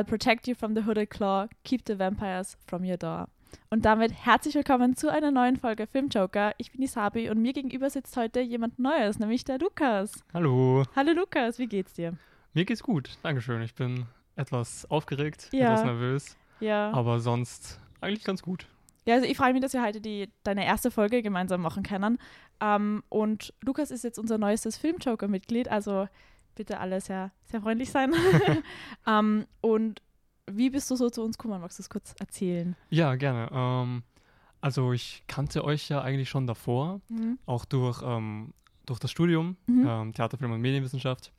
I'll protect you from the hooded claw, keep the vampires from your door. Und damit herzlich willkommen zu einer neuen Folge Filmjoker. Ich bin die Sabi und mir gegenüber sitzt heute jemand Neues, nämlich der Lukas. Hallo. Hallo Lukas, wie geht's dir? Mir geht's gut, Dankeschön. Ich bin etwas aufgeregt, Ja. etwas nervös, Ja. aber sonst eigentlich ganz gut. Ja, also ich freue mich, dass wir heute die, deine erste Folge gemeinsam machen können. Ähm, und Lukas ist jetzt unser neuestes Filmjoker-Mitglied, also bitte alle sehr, sehr freundlich sein. ähm, und wie bist du so zu uns gekommen? Magst du es kurz erzählen? Ja, gerne. Ähm, also ich kannte euch ja eigentlich schon davor, Mhm. auch durch, ähm, durch das Studium, Mhm. ähm, Theater, Film und Medienwissenschaft,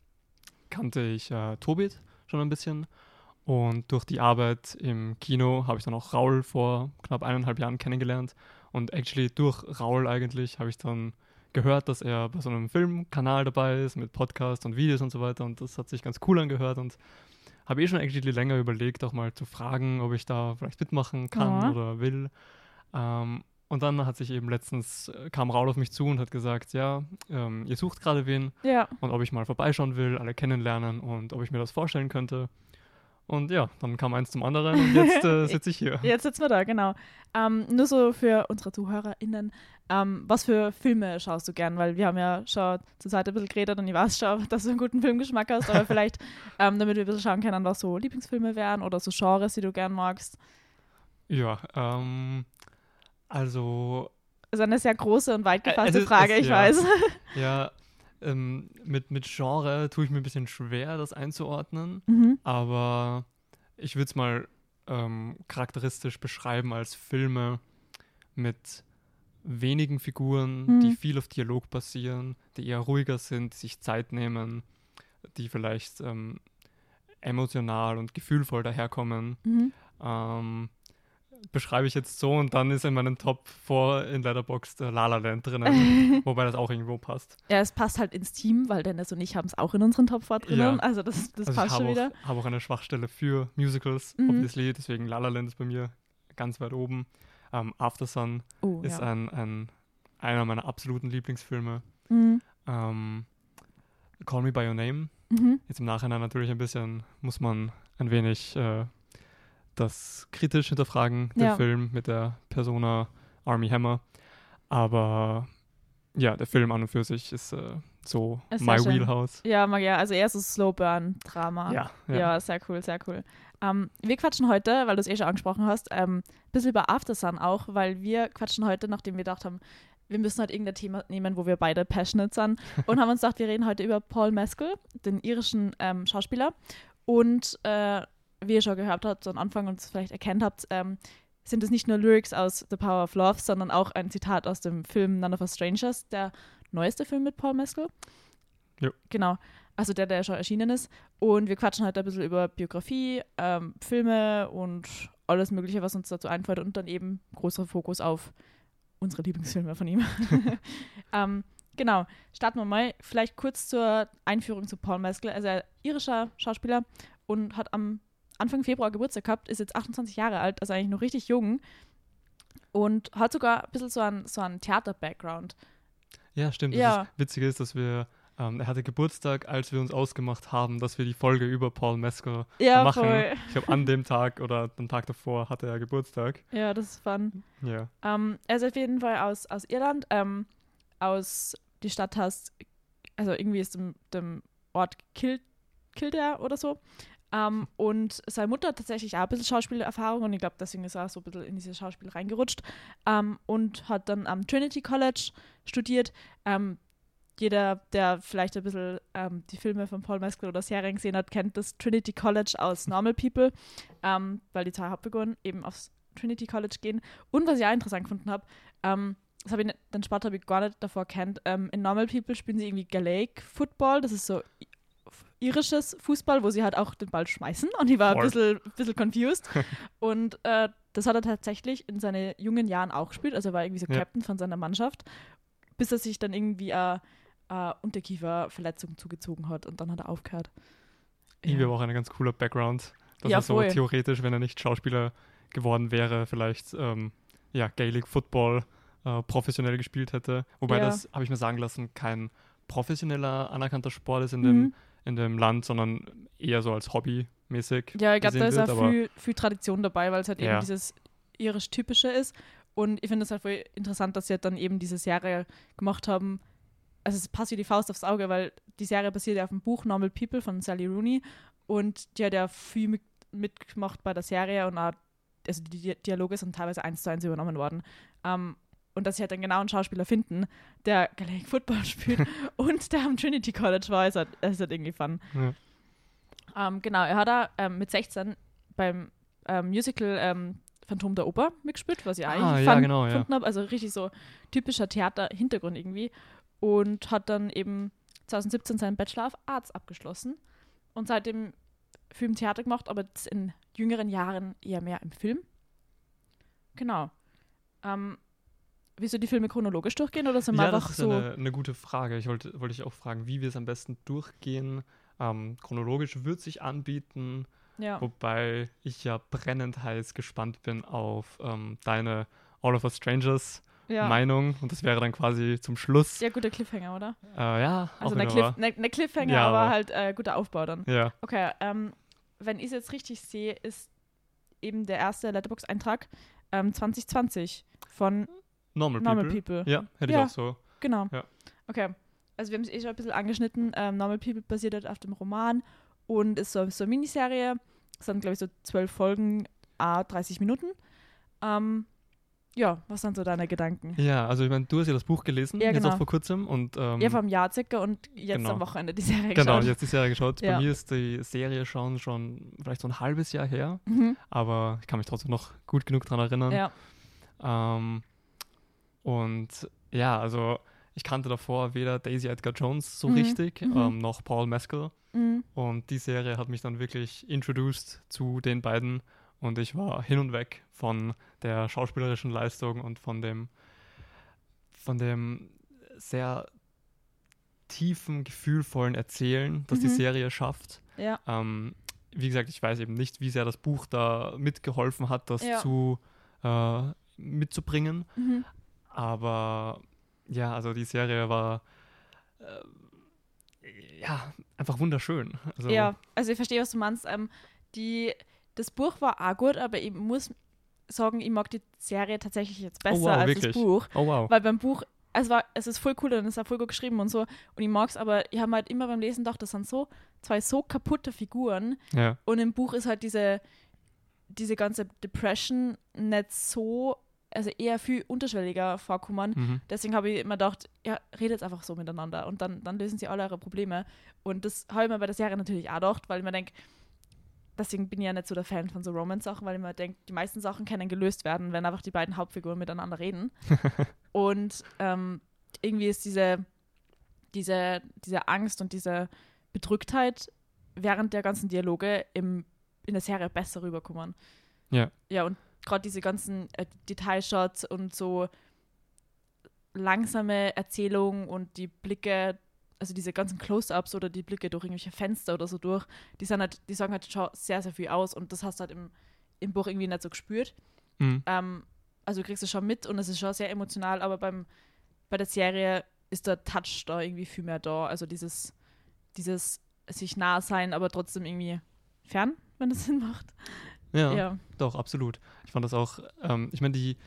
kannte ich äh, Tobit schon ein bisschen. Und durch die Arbeit im Kino habe ich dann auch Raul vor knapp eineinhalb Jahren kennengelernt. Und actually durch Raul eigentlich habe ich dann gehört, dass er bei so einem Filmkanal dabei ist mit Podcast und Videos und so weiter. Und das hat sich ganz cool angehört und habe eh schon actually länger überlegt, auch mal zu fragen, ob ich da vielleicht mitmachen kann Ja. oder will. Ähm, und dann hat sich eben letztens, äh, kam Raul auf mich zu und hat gesagt, ja, ähm, ihr sucht gerade wen Ja, und ob ich mal vorbeischauen will, alle kennenlernen und ob ich mir das vorstellen könnte. Und ja, dann kam eins zum anderen und jetzt äh, sitze ich hier. jetzt sitzen wir da, genau. Ähm, nur so für unsere ZuhörerInnen, ähm, was für Filme schaust du gern? Weil wir haben ja schon zur Zeit ein bisschen geredet und ich weiß schon, dass du einen guten Filmgeschmack hast, aber vielleicht, ähm, damit wir ein bisschen schauen können, was so Lieblingsfilme wären oder so Genres, die du gern magst. Ja, ähm, also Das ist eine sehr große und weit Äh, gefasste ist- Frage, es- ich ja. weiß. ja, ähm, mit, mit Genre tue ich mir ein bisschen schwer, das einzuordnen, Mhm. aber ich würde es mal ähm, charakteristisch beschreiben als Filme mit wenigen Figuren, Mhm. die viel auf Dialog basieren, die eher ruhiger sind, die sich Zeit nehmen, die vielleicht ähm, emotional und gefühlvoll daherkommen. Mhm. Ähm, beschreibe ich jetzt so und dann ist in meinem Top 4 in Letterboxd äh, La La Land drinnen, wobei das auch irgendwo passt. Ja, es passt halt ins Team, weil Dennis und ich haben es auch in unseren Top 4 drinnen. Ja. Also das, das also ich passt schon wieder. auch, habe auch eine Schwachstelle für Musicals, Mhm. obviously, deswegen La La Land ist bei mir ganz weit oben. Ähm, After Sun Oh, ist ja. ein, ein, einer meiner absoluten Lieblingsfilme. Mhm. Ähm, Call Me By Your Name, Mhm. jetzt im Nachhinein natürlich ein bisschen, muss man ein wenig äh, das kritisch hinterfragen, den Ja. Film mit der Persona Army Hammer. Aber ja, der Film an und für sich ist äh, so Ist my wheelhouse. Ja, mag ja. Also eher so Slow Burn Drama. Ja, Ja, ja. sehr cool, sehr cool. Ähm, wir quatschen heute, weil du es eh schon angesprochen hast, ähm, ein bisschen über After Sun auch, weil wir quatschen heute, nachdem wir gedacht haben, wir müssen halt irgendein Thema nehmen, wo wir beide passionate sind und haben uns gedacht, wir reden heute über Paul Mescal, den irischen ähm, Schauspieler. Und äh, wie ihr schon gehört habt am Anfang und es vielleicht erkannt habt, ähm, sind es nicht nur Lyrics aus The Power of Love, sondern auch ein Zitat aus dem Film None of Us Strangers, der neueste Film mit Paul Mescal. Jo. Genau. Also der, der schon erschienen ist. Und wir quatschen heute ein bisschen über Biografie, ähm, Filme und alles Mögliche, was uns dazu einfällt. Und dann eben großer Fokus auf unsere Lieblingsfilme von ihm. ähm, genau. Starten wir mal vielleicht kurz zur Einführung zu Paul Mescal. Also er irischer Schauspieler und hat am Anfang Februar Geburtstag gehabt, ist jetzt 28 Jahre alt, also eigentlich noch richtig jung. Und hat sogar ein bisschen so einen, so einen Theater-Background. Ja, stimmt. Ja. Das ist, Witzige ist, dass wir, er hatte Geburtstag, als wir uns ausgemacht haben, dass wir die Folge über Paul Mescal Ja, machen. voll. Ich glaube, an dem Tag oder am Tag davor hatte er Geburtstag. Ja, das ist fun. Ja. Ähm, er ist auf jeden Fall aus, aus Irland, ähm, aus die Stadt heißt, also irgendwie ist dem, dem Ort Kil Kildare oder so. Ähm, und seine Mutter hat tatsächlich auch ein bisschen Schauspielerfahrung und ich glaube, deswegen ist er auch so ein bisschen in dieses Schauspiel reingerutscht ähm, und hat dann am Trinity College studiert. Ähm, jeder, der vielleicht ein bisschen ähm, die Filme von Paul Mescal oder Serien gesehen hat, kennt das Trinity College aus Normal People, ähm, weil die zwei Hauptfiguren eben aufs Trinity College gehen. Und was ich auch interessant gefunden habe, ähm, das habe ich nicht, den Sport habe ich gar nicht davor kennt. Ähm, in Normal People spielen sie irgendwie Gaelic Football, das ist so irisches Fußball, wo sie halt auch den Ball schmeißen. Und ich war ein bisschen, bisschen confused. und äh, das hat er tatsächlich in seinen jungen Jahren auch gespielt. Also er war irgendwie so Ja. Captain von seiner Mannschaft, bis er sich dann irgendwie äh, äh, Unterkieferverletzung zugezogen hat und dann hat er aufgehört. Irgendwie aber auch ein ganz cooler Background, dass Ja, er so voll. theoretisch, wenn er nicht Schauspieler geworden wäre, vielleicht ähm, ja, Gaelic Football äh, professionell gespielt hätte. Wobei Ja. das, habe ich mir sagen lassen, kein professioneller, anerkannter Sport ist in Mhm. dem in dem Land, sondern eher so als Hobby mäßig. Ja, ich glaube, da ist wird, auch viel, viel Tradition dabei, weil es halt eben Ja. dieses irisch-typische ist. Und ich finde es halt voll interessant, dass sie halt dann eben diese Serie gemacht haben. Also es passt wie die Faust aufs Auge, weil die Serie basiert ja auf dem Buch Normal People von Sally Rooney und die hat ja viel mit, mitgemacht bei der Serie und auch, also die Di- Dialoge sind teilweise eins zu eins übernommen worden. Ähm, und dass sie halt einen genauen Schauspieler finden, der Gaelic Football spielt und der am Trinity College war, ist halt, ist halt irgendwie fun. Ja. Ähm, genau, er hat da ähm, mit 16 beim ähm, Musical ähm, Phantom der Oper mitgespielt, was ich Ah, eigentlich ja, genau, ja. gefunden habe. Also richtig so typischer Theater-Hintergrund irgendwie. Und hat dann eben 2017 seinen Bachelor of Arts abgeschlossen und seitdem viel im Theater gemacht, aber in jüngeren Jahren eher mehr im Film. Genau. Ähm, willst du die Filme chronologisch durchgehen oder sind wir Ja, einfach das ist so? eine, eine gute Frage. Ich wollte, wollte ich auch fragen, wie wir es am besten durchgehen. Ähm, chronologisch wird sich anbieten, ja. wobei ich ja brennend heiß gespannt bin auf ähm, deine All of Us Strangers ja. Meinung. Und das wäre dann quasi zum Schluss. ja, guter Cliffhanger, oder? Äh, ja, Also eine, Cliff, eine, eine Cliffhanger, Ja, aber aber- halt äh, guter Aufbau dann. Ja, Okay, ähm, wenn ich es jetzt richtig sehe, ist eben der erste Letterbox-Eintrag ähm, 2020 von Normal, Normal People. People. Ja, hätte Ja. ich auch so. Genau. Ja. Okay. Also wir haben es eh schon ein bisschen angeschnitten. Ähm, Normal People basiert halt auf dem Roman und ist so, so eine Miniserie. Es sind, glaube ich, so zwölf Folgen, a 30 Minuten. Ähm, ja, was sind so deine Gedanken? Ja, also ich meine, du hast ja das Buch gelesen, Ja, jetzt genau. auch vor kurzem. Und, ähm, Ja, vom Jahr circa und jetzt genau. am Wochenende die Serie Genau, geschaut. jetzt die Serie geschaut. Ja. Bei mir ist die Serie schon, schon vielleicht so ein halbes Jahr her, Mhm. aber ich kann mich trotzdem noch gut genug daran erinnern. Ja. Ähm, und ja, also ich kannte davor weder Daisy Edgar Jones so Mhm, richtig, mhm. ähm, noch Paul Mescal. Mhm. Und die Serie hat mich dann wirklich introduced zu den beiden und ich war hin und weg von der schauspielerischen Leistung und von dem, von dem sehr tiefen, gefühlvollen Erzählen, das die Mhm. Serie schafft. Ja. Ähm, wie gesagt, ich weiß eben nicht, wie sehr das Buch da mitgeholfen hat, das Ja. zu äh, mitzubringen. Mhm. Aber ja, also die Serie war äh, ja einfach wunderschön. Also, Ja, also ich verstehe, was du meinst. Ähm, die, das Buch war auch gut, aber ich muss sagen, ich mag die Serie tatsächlich jetzt besser Oh, wow, als wirklich? das Buch. Oh wow. Weil beim Buch, es war, es ist voll cool und es ist auch voll gut geschrieben und so. Und ich mag es, aber ich habe halt immer beim Lesen gedacht, das sind so zwei so kaputte Figuren. Ja, Und im Buch ist halt diese, diese ganze Depression nicht so, also eher viel unterschwelliger vorkommen. mhm. Deswegen habe ich immer gedacht, ja, redet einfach so miteinander und dann, dann lösen sie alle eure Probleme. Und das habe ich mir bei der Serie natürlich auch gedacht, weil ich mir denke, deswegen bin ich ja nicht so der Fan von so Romance-Sachen, weil ich mir denke, die meisten Sachen können gelöst werden, wenn einfach die beiden Hauptfiguren miteinander reden. und ähm, irgendwie ist diese, diese, diese Angst und diese Bedrücktheit während der ganzen Dialoge im, in der Serie besser rüberkommen. Ja. Ja, und gerade diese ganzen äh, Detailshots und so langsame Erzählung und die Blicke, also diese ganzen Close-ups oder die Blicke durch irgendwelche Fenster oder so durch, die, sind halt, die sagen halt schon sehr, sehr viel aus und das hast du halt im, im Buch irgendwie nicht so gespürt. Mhm. Ähm, also du kriegst es schon mit und es ist schon sehr emotional, aber beim, bei der Serie ist der Touch da irgendwie viel mehr da. Also dieses, dieses sich nah sein, aber trotzdem irgendwie fern, wenn das Sinn macht. ja, Ja. doch, absolut. Ich fand das auch, ähm, ich meine, die,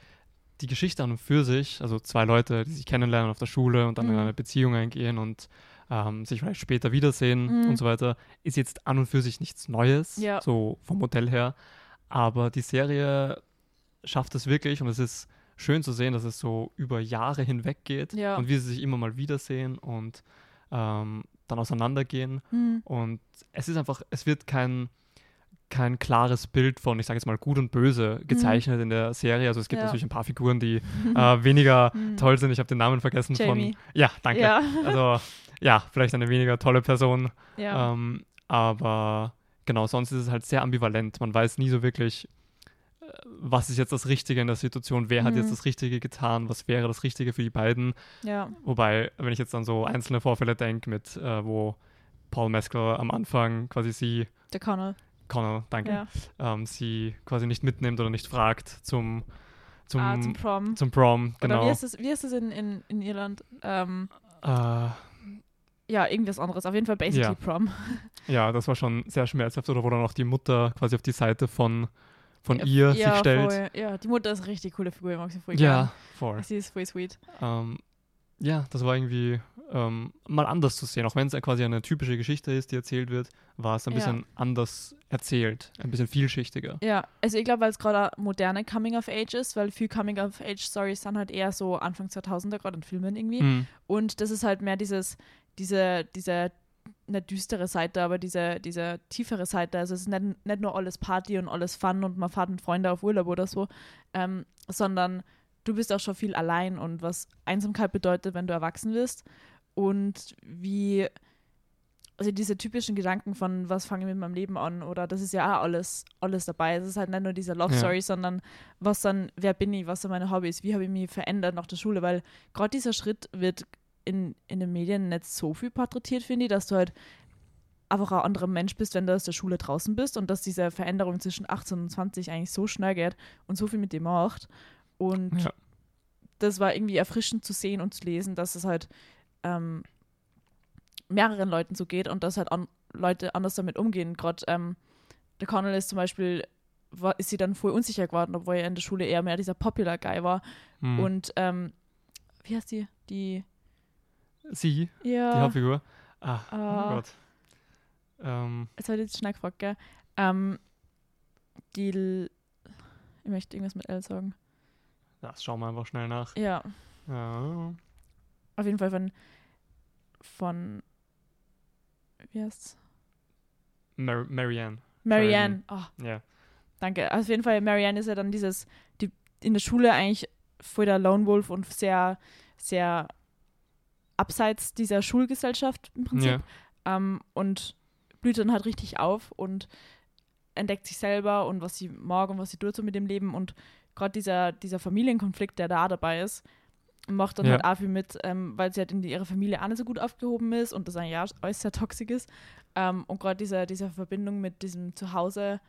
die Geschichte an und für sich, also zwei Leute, die sich kennenlernen auf der Schule und dann in Mhm. eine Beziehung eingehen und ähm, sich vielleicht später wiedersehen Mhm. und so weiter, ist jetzt an und für sich nichts Neues, Ja. so vom Modell her. Aber die Serie schafft es wirklich und es ist schön zu sehen, dass es so über Jahre hinweg geht Ja. und wie sie sich immer mal wiedersehen und ähm, dann auseinandergehen. Hm. Und es ist einfach, es wird kein, kein klares Bild von, ich sage jetzt mal, gut und böse gezeichnet in der Serie. Also es gibt Mhm. Ja. natürlich ein paar Figuren, die äh, weniger Hm. toll sind. Ich habe den Namen vergessen Jamie. von. Ja, danke. Ja. Also ja, vielleicht eine weniger tolle Person. ja. Ähm, aber genau, sonst ist es halt sehr ambivalent. Man weiß nie so wirklich, äh, was ist jetzt das Richtige in der Situation, wer hat Mhm. jetzt das Richtige getan, was wäre das Richtige für die beiden. ja. Wobei, wenn ich jetzt an so einzelne Vorfälle denke, mit äh, wo Paul Mescal am Anfang quasi sie, Der Connell. Connell, danke, Ja. ähm, sie quasi nicht mitnimmt oder nicht fragt zum, zum, ah, zum Prom. zum Prom, Oder genau. wie ist es, wie ist es in, in, in Irland? Ähm, äh, ja, irgendwas anderes. Auf jeden Fall basically Ja. Prom. Ja, das war schon sehr schmerzhaft, oder wo dann auch die Mutter quasi auf die Seite von, von Ja, ihr ja, sich stellt. Voll. Ja, die Mutter ist eine richtig coole Figur, ich mag sie voll Ja, gern. voll. Sie ist voll sweet. Ähm, ja, das war irgendwie ähm, mal anders zu sehen. Auch wenn es quasi eine typische Geschichte ist, die erzählt wird, war es ein Ja. bisschen anders erzählt, ein bisschen vielschichtiger. Ja, also ich glaube, weil es gerade eine moderne Coming of Age ist, weil viel Coming of Age Stories sind halt eher so Anfang 2000er gerade in Filmen irgendwie. Mhm. Und das ist halt mehr dieses, diese, diese, nicht düstere Seite, aber diese, diese tiefere Seite. Also es ist nicht, nicht nur alles Party und alles Fun und man fährt mit Freunden auf Urlaub oder so, ähm, sondern du bist auch schon viel allein und was Einsamkeit bedeutet, wenn du erwachsen wirst und wie, also diese typischen Gedanken von, was fange ich mit meinem Leben an oder das ist ja auch alles, alles dabei. Es ist halt nicht nur diese Love Ja. Story, sondern was dann, wer bin ich, was sind meine Hobbys, wie habe ich mich verändert nach der Schule, weil gerade dieser Schritt wird in, in den Medien nicht so viel porträtiert, finde ich, dass du halt einfach ein anderer Mensch bist, wenn du aus der Schule draußen bist und dass diese Veränderung zwischen 18 und 20 eigentlich so schnell geht und so viel mit dir macht. Und Ja. das war irgendwie erfrischend zu sehen und zu lesen, dass es halt ähm, mehreren Leuten so geht und dass halt an, Leute anders damit umgehen. Gerade ähm, der Connell ist zum Beispiel, war, ist sie dann voll unsicher geworden, obwohl er in der Schule eher mehr dieser Popular Guy war. Mhm. Und ähm, wie heißt die? Die, Sie, ja, die Hauptfigur. Ah, Ah. oh Gott. Ähm, jetzt habe ich jetzt schnell gefragt, gell? Ähm, die, L- ich möchte irgendwas mit L sagen. Das schauen wir einfach schnell nach. Ja, Ja. auf jeden Fall von, von, wie heißt's? Mar Marianne. Marianne. Oh, Ja. danke. Auf jeden Fall, Marianne ist ja dann dieses, die in der Schule eigentlich voll der Lone Wolf und sehr, sehr abseits dieser Schulgesellschaft im Prinzip. Ja. ähm, und blüht dann halt richtig auf und entdeckt sich selber und was sie mag und was sie tut so mit dem Leben und gerade dieser, dieser Familienkonflikt, der da dabei ist, macht dann Ja. halt auch viel mit, ähm, weil sie halt in die, ihrer Familie auch nicht so gut aufgehoben ist und das auch alles sehr toxisch ist. Ähm, und gerade diese, diese Verbindung mit diesem Zuhause,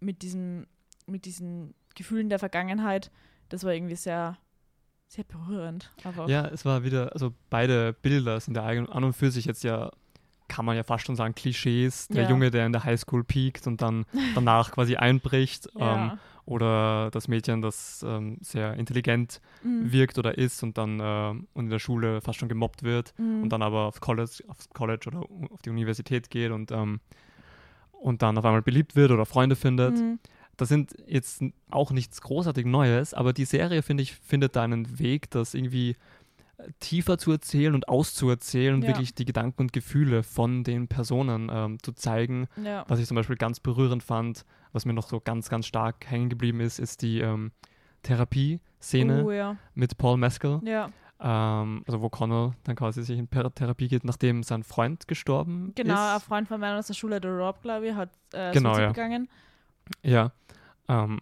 mit diesem, mit diesen Gefühlen der Vergangenheit, das war irgendwie sehr, sehr berührend. Ja, es war wieder, also beide Bilder sind ja an und für sich jetzt ja, kann man ja fast schon sagen, Klischees. Der Ja. Junge, der in der Highschool peakt und dann danach quasi einbricht. Ähm, ja. oder das Mädchen, das ähm, sehr intelligent Mhm. wirkt oder ist und dann ähm, und in der Schule fast schon gemobbt wird Mhm. und dann aber auf College, aufs College oder auf die Universität geht und, ähm, und dann auf einmal beliebt wird oder Freunde findet. Mhm. Das sind jetzt auch nichts großartig Neues, aber die Serie, finde ich, findet da einen Weg, das irgendwie äh, tiefer zu erzählen und auszuerzählen und Ja. wirklich die Gedanken und Gefühle von den Personen ähm, zu zeigen. Ja. Was ich zum Beispiel ganz berührend fand, was mir noch so ganz, ganz stark hängen geblieben ist, ist die ähm, Therapie-Szene Oh, ja. mit Paul Mescal. Ähm, also wo Connell dann quasi sich in Therapie geht, nachdem sein Freund gestorben genau. Ein ist. Freund von meiner aus der Schule, der Rob, glaube ich, hat äh, Genau, Suizid ja. begangen. Ja. Ähm,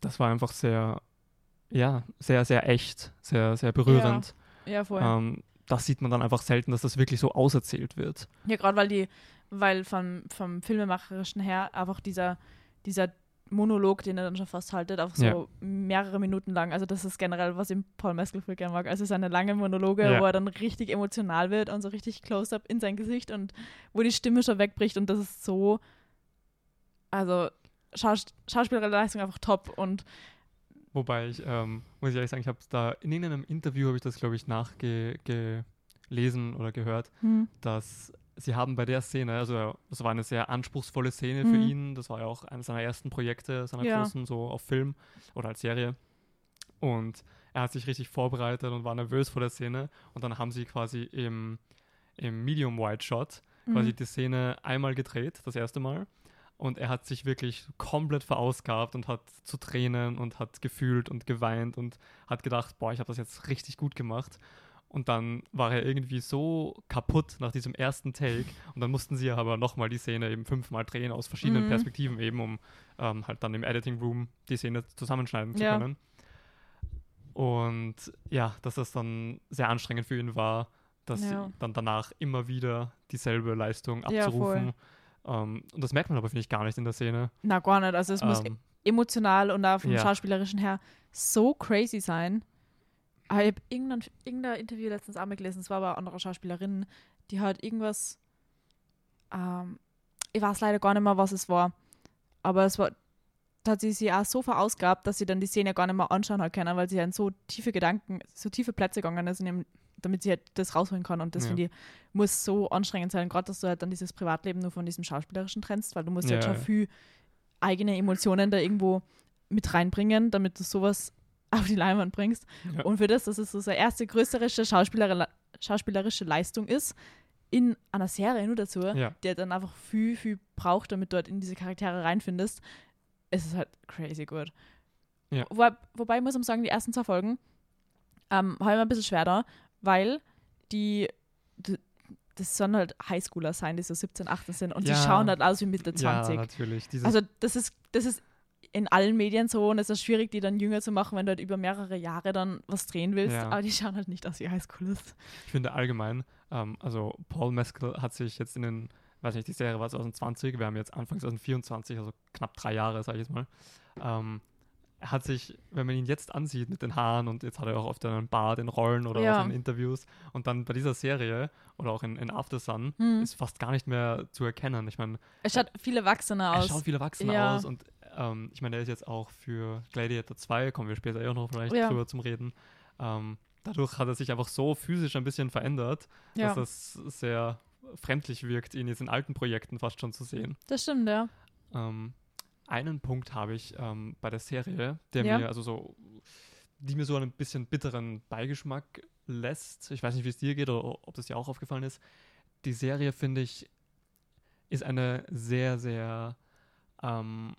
das war einfach sehr, ja, sehr, sehr echt, sehr, sehr berührend. Ja, voll. Ähm, das sieht man dann einfach selten, dass das wirklich so auserzählt wird. Ja, gerade weil die, weil vom, vom Filmemacherischen her einfach dieser, dieser Monolog, den er dann schon fast haltet, einfach so Ja. mehrere Minuten lang. Also das ist generell, was ich Paul Mescal voll gerne mag. Also seine langen Monologe, Ja. wo er dann richtig emotional wird und so richtig Close-up in sein Gesicht und wo die Stimme schon wegbricht und das ist so, also Schaus Schauspielerleistung einfach top und Wobei ich, ähm, muss ich ehrlich sagen, ich habe da in irgendeinem Interview, habe ich das, glaube ich, nachgelesen oder gehört, hm, dass sie haben bei der Szene, also das war eine sehr anspruchsvolle Szene für Mhm. ihn, das war ja auch eines seiner ersten Projekte, seiner Ja. großen, so auf Film oder als Serie. Und er hat sich richtig vorbereitet und war nervös vor der Szene. Und dann haben sie quasi im, im Medium-Wide-Shot quasi mhm. die Szene einmal gedreht, das erste Mal. Und er hat sich wirklich komplett verausgabt und hat zu Tränen und hat gefühlt und geweint und hat gedacht, boah, ich habe das jetzt richtig gut gemacht. Und dann war er irgendwie so kaputt nach diesem ersten Take. Und dann mussten sie aber nochmal die Szene eben fünfmal drehen aus verschiedenen Mhm. Perspektiven eben, um ähm, halt dann im Editing Room die Szene zusammenschneiden zu Ja. können. Und ja, dass das dann sehr anstrengend für ihn war, dass Ja. dann danach immer wieder dieselbe Leistung Ja, abzurufen. ähm, und das merkt man aber, finde ich, gar nicht in der Szene. Na, gar nicht. Also es muss Ähm, emotional und auch vom Ja. Schauspielerischen her so crazy sein. Aber ich habe irgendein, irgendein Interview letztens auch mal gelesen, es war aber andere Schauspielerin, die hat irgendwas, ähm, ich weiß leider gar nicht mehr, was es war, aber es war, da hat sie sich auch so verausgabt, dass sie dann die Szene gar nicht mehr anschauen hat können, weil sie in so tiefe Gedanken, so tiefe Plätze gegangen ist, in ihrem, damit sie halt das rausholen kann. Und das Ja. finde ich, muss so anstrengend sein, gerade dass du halt dann dieses Privatleben nur von diesem Schauspielerischen trennst, weil du musst Ja, halt schon viel eigene Emotionen da irgendwo mit reinbringen, damit du sowas auf die Leinwand bringst. Ja. Und für das, dass es so seine erste größere Schauspieler schauspielerische Leistung ist, in einer Serie nur dazu, Ja. der dann einfach viel, viel braucht, damit du dort in diese Charaktere reinfindest, ist es halt crazy gut. Ja. Wo, wobei ich muss ich sagen, die ersten zwei Folgen ähm, habe ich mir ein bisschen schwer da, weil die, das sollen halt Highschooler sein, die so 17, 18 sind und Ja. die schauen halt aus wie Mitte 20. Ja, natürlich. Dieses, Also das ist, das ist in allen Medien so und es ist schwierig, die dann jünger zu machen, wenn du halt über mehrere Jahre dann was drehen willst. Ja. Aber die schauen halt nicht aus wie Highschoolers. ich finde allgemein, ähm, also Paul Mescal hat sich jetzt in den, weiß nicht, die Serie war 2020, wir haben jetzt Anfang 2024, also knapp drei Jahre, sage ich jetzt mal. Ähm, er hat sich, wenn man ihn jetzt ansieht mit den Haaren und jetzt hat er auch oft einen Bart in Rollen oder Ja. auch in Interviews und dann bei dieser Serie oder auch in, in After Sun Hm. ist fast gar nicht mehr zu erkennen. Ich meine, Es schaut viel erwachsener er aus. schaut viel erwachsener Ja. aus und ähm, ich meine, er ist jetzt auch für Gladiator 2, kommen wir später eh auch noch vielleicht Ja. drüber zum Reden. Ähm, dadurch hat er sich einfach so physisch ein bisschen verändert, dass das sehr fremdlich wirkt, ihn jetzt in alten Projekten fast schon zu sehen. das stimmt, ja. Ähm, einen Punkt habe ich ähm, bei der Serie, der Ja. mir also so, die mir so einen bisschen bitteren Beigeschmack lässt. Ich weiß nicht, wie es dir geht oder ob das dir auch aufgefallen ist. Die Serie, finde ich, ist eine sehr, sehr ähm,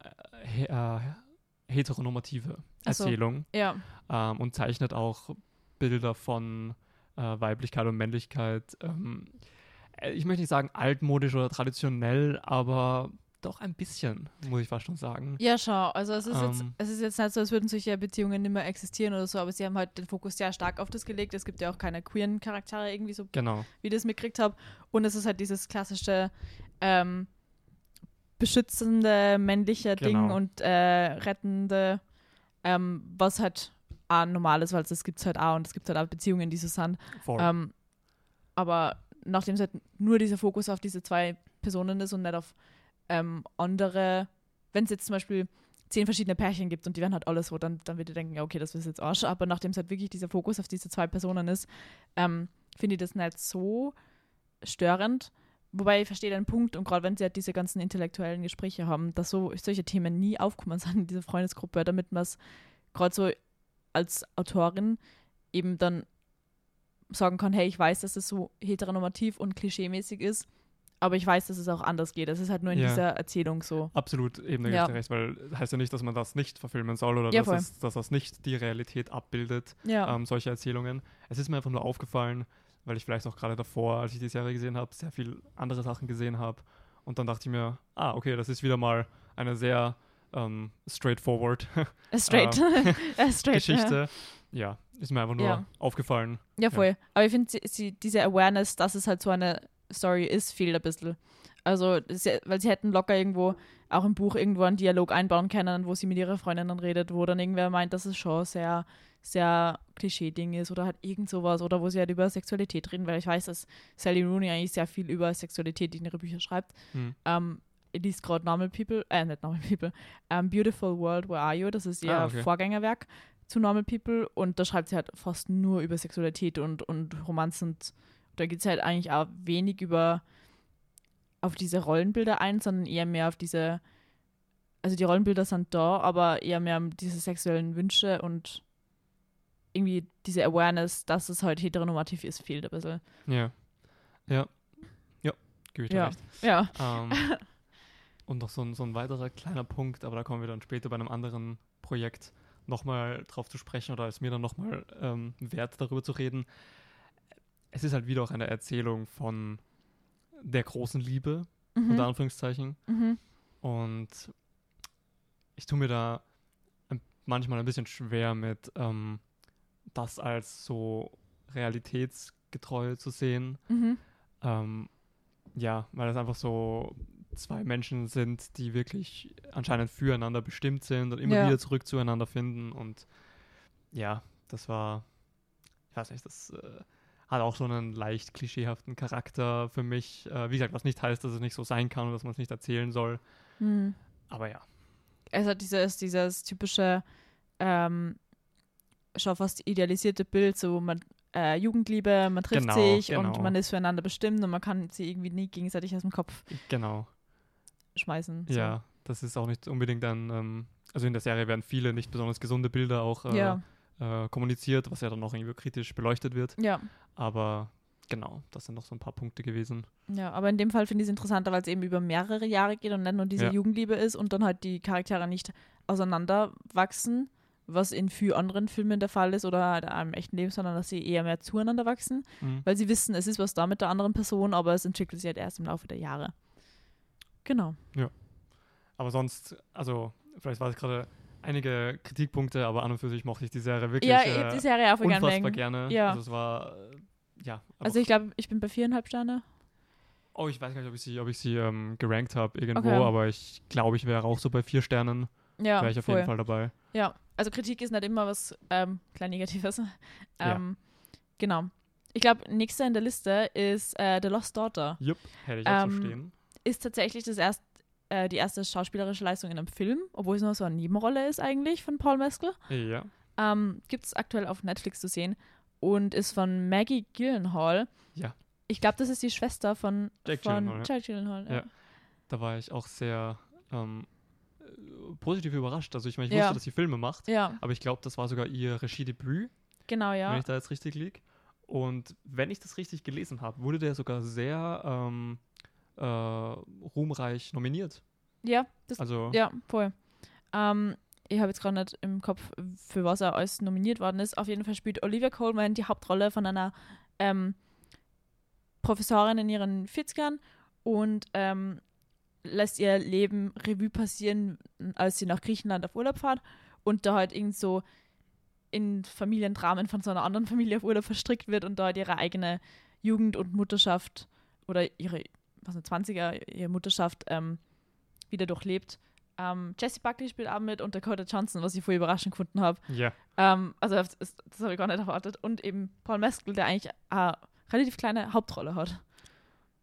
äh, he äh, heteronormative so. Erzählung Ja, ähm, und zeichnet auch Bilder von äh, Weiblichkeit und Männlichkeit. Ähm, äh, ich möchte nicht sagen altmodisch oder traditionell, aber doch ein bisschen, muss ich fast schon sagen. ja, schau. Also es ist, jetzt, Ähm. es ist jetzt nicht so, als würden solche Beziehungen nicht mehr existieren oder so, aber sie haben halt den Fokus sehr stark auf das gelegt. Es gibt ja auch keine queeren Charaktere irgendwie so, Genau. wie ich das mitgekriegt habe. Und es ist halt dieses klassische ähm, beschützende männliche Ding Genau. und äh, rettende, ähm, was halt auch normal ist, weil das gibt es halt auch und es gibt halt auch Beziehungen, die so sind. Ähm, aber nachdem es halt nur dieser Fokus auf diese zwei Personen ist und nicht auf ähm, andere, wenn es jetzt zum Beispiel zehn verschiedene Pärchen gibt und die werden halt alle so, dann, dann würde ich denken, ja, okay, das ist jetzt Arsch. Aber nachdem es halt wirklich dieser Fokus auf diese zwei Personen ist, ähm, finde ich das nicht so störend. Wobei ich verstehe den Punkt und gerade wenn sie halt diese ganzen intellektuellen Gespräche haben, dass so solche Themen nie aufkommen sind in dieser Freundesgruppe, damit man es gerade so als Autorin eben dann sagen kann, hey, ich weiß, dass es so heteronormativ und klischeemäßig ist, aber ich weiß, dass es auch anders geht. Es ist halt nur in Ja. dieser Erzählung so. Absolut, eben da Ja. recht, weil das heißt ja nicht, dass man das nicht verfilmen soll oder Ja, dass, es, dass das nicht die Realität abbildet, Ja. ähm, solche Erzählungen. Es ist mir einfach nur aufgefallen, weil ich vielleicht auch gerade davor, als ich die Serie gesehen habe, sehr viel andere Sachen gesehen habe. Und dann dachte ich mir, ah, okay, das ist wieder mal eine sehr ähm, straightforward Äh, Straight. Äh, Straight. Geschichte. Ja. ist mir einfach nur aufgefallen. Ja, voll. Aber ich finde, diese Awareness, dass es halt so eine Story ist, fehlt ein bisschen. Also, weil sie hätten locker irgendwo, auch im Buch, irgendwo einen Dialog einbauen können, wo sie mit ihrer Freundin dann redet, wo dann irgendwer meint, dass es schon sehr, sehr Klischee-Ding ist oder halt irgend sowas oder wo sie halt über Sexualität reden, weil ich weiß, dass Sally Rooney eigentlich sehr viel über Sexualität in ihre Bücher schreibt. Hm. Ähm, ich liest gerade Normal People, äh, nicht Normal People, ähm, Beautiful World, Where Are You? Das ist ihr Ah, okay. Vorgängerwerk zu Normal People und da schreibt sie halt fast nur über Sexualität und, und Romanzen. Und da geht es halt eigentlich auch wenig über auf diese Rollenbilder ein, sondern eher mehr auf diese, also die Rollenbilder sind da, aber eher mehr um diese sexuellen Wünsche und irgendwie diese Awareness, dass es halt heteronormativ ist, fehlt ein bisschen. Ja. Ja. Ja, gebe ich dir Ja. recht. Ja. Ähm, und noch so ein, so ein weiterer kleiner Punkt, aber da kommen wir dann später bei einem anderen Projekt nochmal drauf zu sprechen oder ist mir dann nochmal ähm, wert, darüber zu reden. Es ist halt wieder auch eine Erzählung von der großen Liebe, Mhm. unter Anführungszeichen. Mhm. Und ich tue mir da manchmal ein bisschen schwer mit, ähm, das als so realitätsgetreu zu sehen. Mhm. Ähm, ja, weil es einfach so zwei Menschen sind, die wirklich anscheinend füreinander bestimmt sind und immer Ja. wieder zurück zueinander finden. Und ja, das war, ich weiß nicht, das äh, hat auch so einen leicht klischeehaften Charakter für mich. Äh, wie gesagt, was nicht heißt, dass es nicht so sein kann und dass man es nicht erzählen soll. Hm. Aber ja. Es hat dieses, dieses typische, ähm, schon fast idealisierte Bild, so man äh, Jugendliebe, man trifft Genau, sich und genau. man ist füreinander bestimmt und man kann sie irgendwie nie gegenseitig aus dem Kopf Genau. schmeißen. So. Ja, das ist auch nicht unbedingt ein, ähm, also in der Serie werden viele nicht besonders gesunde Bilder auch äh, Ja, äh, kommuniziert, was ja dann auch irgendwie kritisch beleuchtet wird. ja, Aber genau, das sind noch so ein paar Punkte gewesen. ja. Aber in dem Fall finde ich es interessanter, weil es eben über mehrere Jahre geht und nicht nur diese Ja. Jugendliebe ist und dann halt die Charaktere nicht auseinanderwachsen, was in vielen anderen Filmen der Fall ist oder halt im echten Leben, sondern dass sie eher mehr zueinander wachsen, Mhm. weil sie wissen, es ist was da mit der anderen Person, aber es entwickelt sich halt erst im Laufe der Jahre. Genau. Aber sonst, also vielleicht war es gerade einige Kritikpunkte, aber an und für sich mochte ich die Serie wirklich ja, ich äh, habe die Serie auch unfassbar gerne. Ja. Also es war, äh, ja. Also ich glaube, ich bin bei viereinhalb Sterne. oh, ich weiß gar nicht, ob ich sie, ob ich sie ähm, gerankt habe irgendwo, Okay. aber ich glaube, ich wäre auch so bei vier Sternen, Ja, wäre ich auf voll. jeden Fall dabei. Ja, also Kritik ist nicht immer was ähm, klein Negatives. Ja. ähm, Genau. Ich glaube, nächster in der Liste ist äh, The Lost Daughter. Jupp, hätte ich auch Ähm, so stehen. Ist tatsächlich das erst, äh, die erste schauspielerische Leistung in einem Film, obwohl es nur so eine Nebenrolle ist eigentlich von Paul Mescal. Ja, Ähm, Gibt es aktuell auf Netflix zu sehen und ist von Maggie Gyllenhaal. Ja. Ich glaube, das ist die Schwester von, Jake von Gyllenhaal, ja. Jake Gyllenhaal. Ja. Ja. da war ich auch sehr ähm, äh, positiv überrascht. Also ich meine, ich Ja. wusste, dass sie Filme macht, ja, aber ich glaube, das war sogar ihr Regiedebüt, genau, wenn ja. ich da jetzt richtig liege. Und wenn ich das richtig gelesen habe, wurde der sogar sehr ähm, äh, ruhmreich nominiert. Ja, das Also Ja, voll. Ähm, ich habe jetzt gerade nicht im Kopf, für was er alles nominiert worden ist. Auf jeden Fall spielt Olivia Colman die Hauptrolle von einer ähm, Professorin in ihren 40ern und ähm, lässt ihr Leben Revue passieren, als sie nach Griechenland auf Urlaub fährt und da halt irgend so in Familiendramen von so einer anderen Familie auf Urlaub verstrickt wird und da halt ihre eigene Jugend und Mutterschaft oder ihre was nicht, 20er, ihre Mutterschaft ähm, wieder durchlebt. Ähm, Jesse Buckley spielt auch mit und Dakota Johnson, was ich voll überraschend gefunden habe. ja, Ähm, also das, das, habe ich gar nicht erwartet. Und eben Paul Mescal, der eigentlich eine relativ kleine Hauptrolle hat.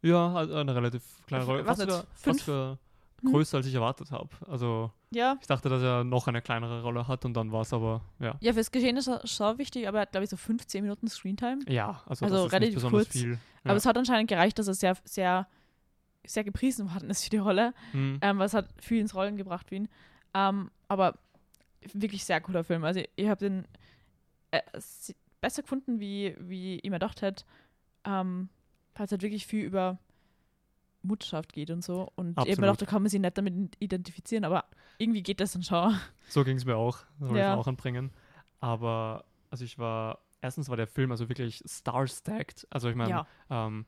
ja, also eine relativ kleine Rolle. weiß Fast sogar, fünf? fast Hm. größer, als ich erwartet habe. Also Ja, ich dachte, dass er noch eine kleinere Rolle hat und dann war es aber, ja. ja fürs Geschehen ist er schon wichtig, aber er hat, glaube ich, so 15 Minuten Screentime. Ja, also, Also relativ kurz. viel. Ja. Aber es hat anscheinend gereicht, dass er sehr, sehr, sehr gepriesen worden ist für die Rolle. Hm. ähm, was hat viel ins Rollen gebracht für ihn. Ähm, aber wirklich sehr cooler Film. Also ich, habe den äh, besser gefunden, wie, wie ich mir gedacht hätte, ähm, weil es halt wirklich viel über Mutterschaft geht und so. Und ich habe mir Absolut. gedacht, da kann man sich nicht damit identifizieren, aber irgendwie geht das dann schon. So ging es mir auch. Das wollte Ja. ich auch anbringen. Aber, also ich war, erstens war der Film also wirklich star-stacked. Also ich meine, ja. ähm,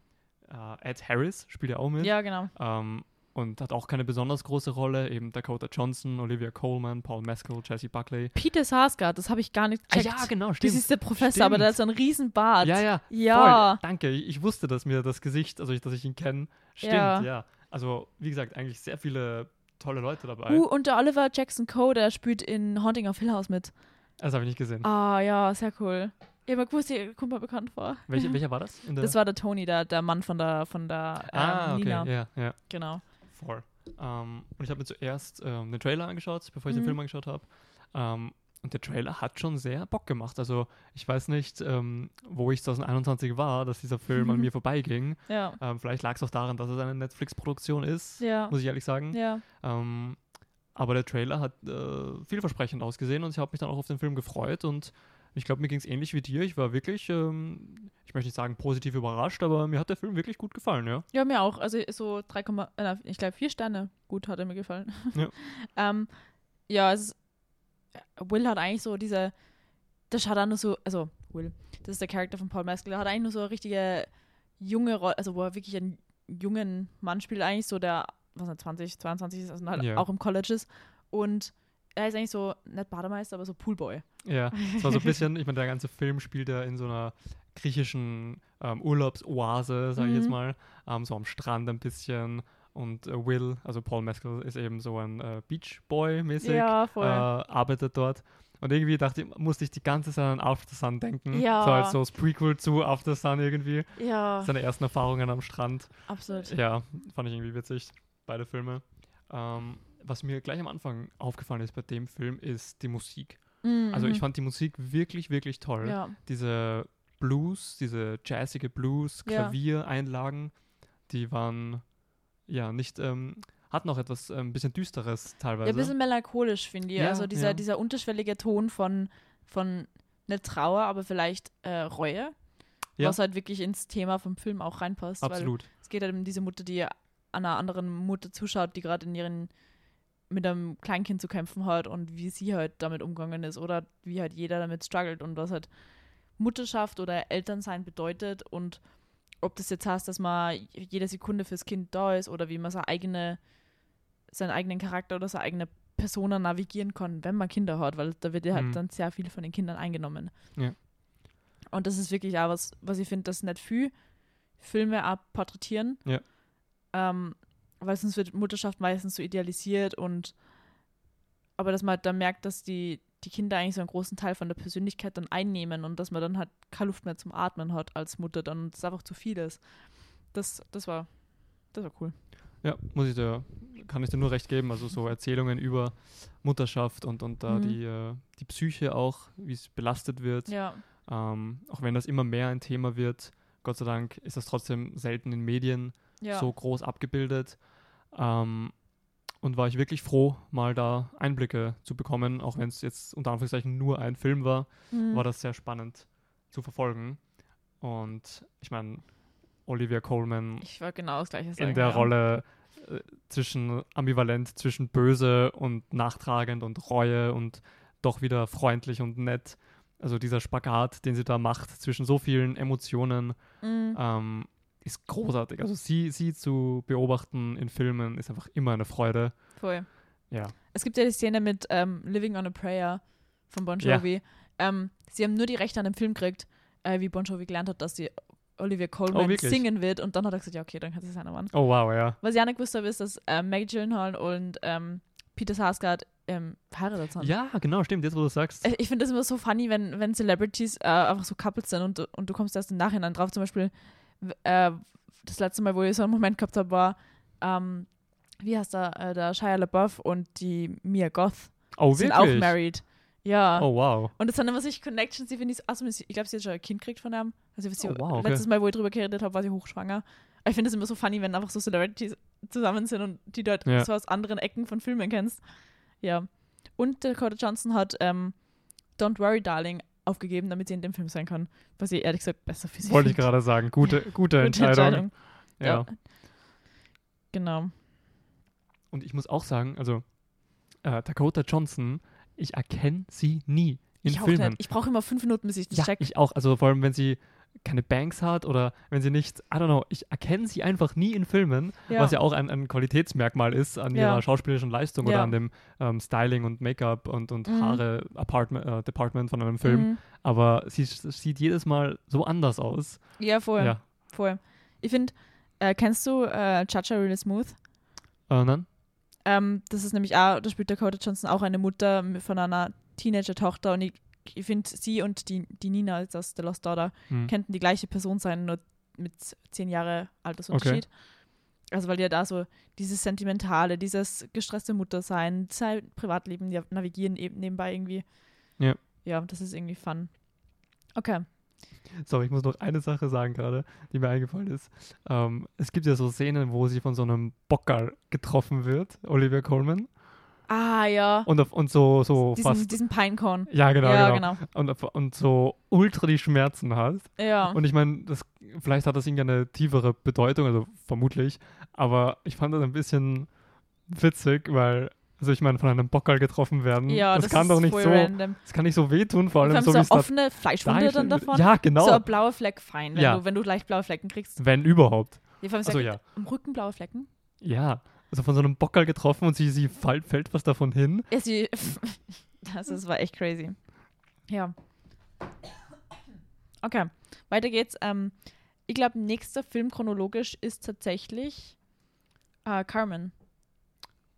äh, Ed Harris spielt ja auch mit. ja, genau. Ähm, und hat auch keine besonders große Rolle. Eben Dakota Johnson, Olivia Coleman, Paul Mescal, Jesse Buckley. Peter Sarsgaard, das habe ich gar nicht gecheckt. genau, Das ist der Professor, aber Stimmt. der hat so einen riesen Bart. Ja, ja, Ja. Voll. Danke. Ich, ich wusste, dass mir das Gesicht, also ich, dass ich ihn kenne. Stimmt, Ja. ja. Also, wie gesagt, eigentlich sehr viele tolle Leute dabei. Uh, und der Oliver Jackson Coe, der spielt in Haunting of Hill House mit. Das habe ich nicht gesehen. Ah, ja, sehr cool. Ich habe gewusst, der kommt mir bekannt vor. Welche, welcher war das? Das war der Tony, der, der Mann von der, von der ähm, ah, okay. Nina. Ja, ja. Genau. Voll. Ähm, und ich habe mir zuerst ähm, den Trailer angeschaut, bevor ich den Mhm. Film angeschaut habe. Ähm, und der Trailer hat schon sehr Bock gemacht. Also ich weiß nicht, ähm, wo ich 2021 war, dass dieser Film an mir vorbeiging. Ja. Ähm, vielleicht lag es auch daran, dass es eine Netflix-Produktion ist, Ja. muss ich ehrlich sagen. Ja. Ähm, aber der Trailer hat äh, vielversprechend ausgesehen und ich habe mich dann auch auf den Film gefreut und ich glaube, mir ging es ähnlich wie dir. Ich war wirklich, ähm, ich möchte nicht sagen positiv überrascht, aber mir hat der Film wirklich gut gefallen, ja. Ja, mir auch. Also so 3, äh, ich glaube 4 Sterne. Gut, hat er mir gefallen. Ja. ähm, ja, es ist, Will hat eigentlich so diese, der schaut auch nur so, also Will, das ist der Charakter von Paul Mescal, der hat eigentlich nur so eine richtige junge Rolle, also wo er wirklich einen jungen Mann spielt, eigentlich so der, was nicht, 20, 22 ist, also halt Ja. auch im College ist. Und er ist eigentlich so, nicht Bademeister, aber so Poolboy. Ja, es war so ein bisschen, ich meine, der ganze Film spielt ja in so einer griechischen ähm, Urlaubsoase, sage ich jetzt Mhm. mal, ähm, so am Strand ein bisschen. Und äh, Will, also Paul Mescal, ist eben so ein äh, Beach Boy-mäßig, Ja, äh, voll. arbeitet dort. Und irgendwie dachte ich, musste ich die ganze Zeit an After Sun denken. Ja. So als so das Prequel zu After Sun irgendwie. ja, Seine ersten Erfahrungen am Strand. absolut. Ja, fand ich irgendwie witzig, beide Filme. Ähm, was mir gleich am Anfang aufgefallen ist bei dem Film, ist die Musik. Mhm. Also ich fand die Musik wirklich, wirklich toll. ja. Diese Blues, diese jazzige Blues. Klaviereinlagen, die waren ja nicht, ähm, hatten auch etwas ein bisschen düsteres teilweise. Ja, ein bisschen melancholisch, finde ich. Ja, also dieser, ja. dieser unterschwellige Ton von, von nicht Trauer, aber vielleicht äh, Reue, Ja. was halt wirklich ins Thema vom Film auch reinpasst. Absolut. es geht halt um diese Mutter, die einer anderen Mutter zuschaut, die gerade in ihren mit einem Kleinkind zu kämpfen hat und wie sie halt damit umgegangen ist oder wie halt jeder damit struggelt und was halt Mutterschaft oder Elternsein bedeutet und ob das jetzt heißt, dass man jede Sekunde fürs Kind da ist oder wie man seine eigene, seinen eigenen Charakter oder seine eigene Persona navigieren kann, wenn man Kinder hat, weil da wird ja halt Mhm. dann sehr viel von den Kindern eingenommen. Ja. Und das ist wirklich auch was, was ich finde, dass nicht viel Filme auch porträtieren. Ja. Ähm, weil sonst wird Mutterschaft meistens so idealisiert und aber dass man halt dann merkt, dass die, die Kinder eigentlich so einen großen Teil von der Persönlichkeit dann einnehmen und dass man dann halt keine Luft mehr zum Atmen hat als Mutter dann und das einfach zu viel ist. Das, das war das war cool. Ja, muss ich dir, kann ich dir nur recht geben. Also so Erzählungen über Mutterschaft und, und da Mhm. die, äh, die Psyche auch, wie es belastet wird. Ja, Ähm, auch wenn das immer mehr ein Thema wird, Gott sei Dank ist das trotzdem selten in Medien ja. so groß abgebildet. Ähm, und war ich wirklich froh, mal da Einblicke zu bekommen, auch wenn es jetzt unter Anführungszeichen nur ein Film war, Mhm. war das sehr spannend zu verfolgen. Und ich meine, Olivia Coleman genau sagen, in der ja. Rolle äh, zwischen ambivalent, zwischen böse und nachtragend und Reue und doch wieder freundlich und nett. Also dieser Spagat, den sie da macht zwischen so vielen Emotionen, Mhm. ähm, ist großartig. Also sie, sie zu beobachten in Filmen ist einfach immer eine Freude. Voll. Ja. Es gibt ja die Szene mit ähm, Living on a Prayer von Bon Ja. Jovi. Ähm, sie haben nur die Rechte an dem Film gekriegt, äh, wie Bon Jovi gelernt hat, dass die Olivia Colman Oh, singen wird und dann hat er gesagt, ja okay, dann kann sie sein Mann. Oh wow, ja. Was ich auch nicht gewusst habe, ist, dass ähm, Maggie Gyllenhaal und ähm, Peter Sarsgaard ähm, verheiratet sind. Ja, genau, stimmt, jetzt wo du sagst. Äh, Ich finde das immer so funny, wenn, wenn Celebrities äh, einfach so Couples sind und, du- und du kommst erst im Nachhinein drauf. Zum Beispiel, äh, das letzte Mal, wo ich so einen Moment gehabt habe, war, ähm, wie heißt der, äh, der Shia LaBeouf und die Mia Goth Oh, sind wirklich? auch married. Ja. Oh wow. Und das sind immer solche Connections, die finde ich, also ich glaube, sie hat schon ein Kind gekriegt von ihm. Also Oh, wow, okay. letztes Mal, wo ich drüber geredet habe, war sie hochschwanger. Ich finde es immer so funny, wenn einfach so Celebrities zusammen sind und die dort Ja. so aus anderen Ecken von Filmen kennst. Ja. Und Dakota Johnson hat ähm, Don't Worry Darling aufgegeben, damit sie in dem Film sein kann. Was ich ehrlich gesagt besser für sie Wollte ich gerade sagen. Gute, gute, Gute Entscheidung. Ja. Ja. Genau. Und ich muss auch sagen, also äh, Dakota Johnson, ich erkenne sie nie in ich Filmen. nicht. Ich brauche immer fünf Minuten, bis ich das Ja, check. ich auch. Also vor allem, wenn sie keine Banks hat oder wenn sie nicht, I don't know, ich erkenne sie einfach nie in Filmen, ja. was ja auch ein, ein Qualitätsmerkmal ist an Ja. ihrer schauspielerischen Leistung oder Ja. an dem ähm, Styling und Make-up und, und Mhm. Haare Apartment, äh, Department von einem Film. Mhm. Aber sie sieht jedes Mal so anders aus. Ja, voll. Ja. voll. Ich finde, äh, kennst du äh, Chacha Really Smooth? Äh, nein? Ähm, das ist nämlich auch, da spielt Dakota Johnson auch eine Mutter von einer Teenager-Tochter und ich, ich finde, sie und die, die Nina als aus The Lost Daughter Hm. könnten die gleiche Person sein, nur mit zehn Jahre Altersunterschied. Also weil ja da so dieses Sentimentale, dieses gestresste Muttersein, sein Privatleben ja, navigieren eben nebenbei irgendwie. Ja. Ja, das ist irgendwie fun. Okay. Sorry, ich muss noch eine Sache sagen gerade, die mir eingefallen ist. Ähm, es gibt ja so Szenen, wo sie von so einem Bockerl getroffen wird, Olivia Colman. Ah, ja. Und, auf, und so, so diesen, fast. diesen Pinecone. ja, genau, ja, genau. genau. Und, und so ultra die Schmerzen hat. Ja. Und ich meine, das, vielleicht hat das irgendeine tiefere Bedeutung, also vermutlich. Aber ich fand das ein bisschen witzig, weil, also ich meine, von einem Bockerl getroffen werden, ja, das, das, kann doch nicht so, random. das kann nicht so wehtun, vor Vor allem allem so so, wie da offene Fleischwunde dann dargestellt wird. davon. Ja, genau. So ein blauer Fleck fein, wenn, Ja. du, wenn du leicht blaue Flecken kriegst. Wenn überhaupt. Ja, vor allem Also ja. Am Rücken blaue Flecken? Ja, also von so einem Bockerl getroffen und sie, sie fall, fällt was davon hin. Ja, sie. das, das war echt crazy. Ja. Okay, weiter geht's. Ähm, ich glaube, nächster Film chronologisch ist tatsächlich Äh, Carmen.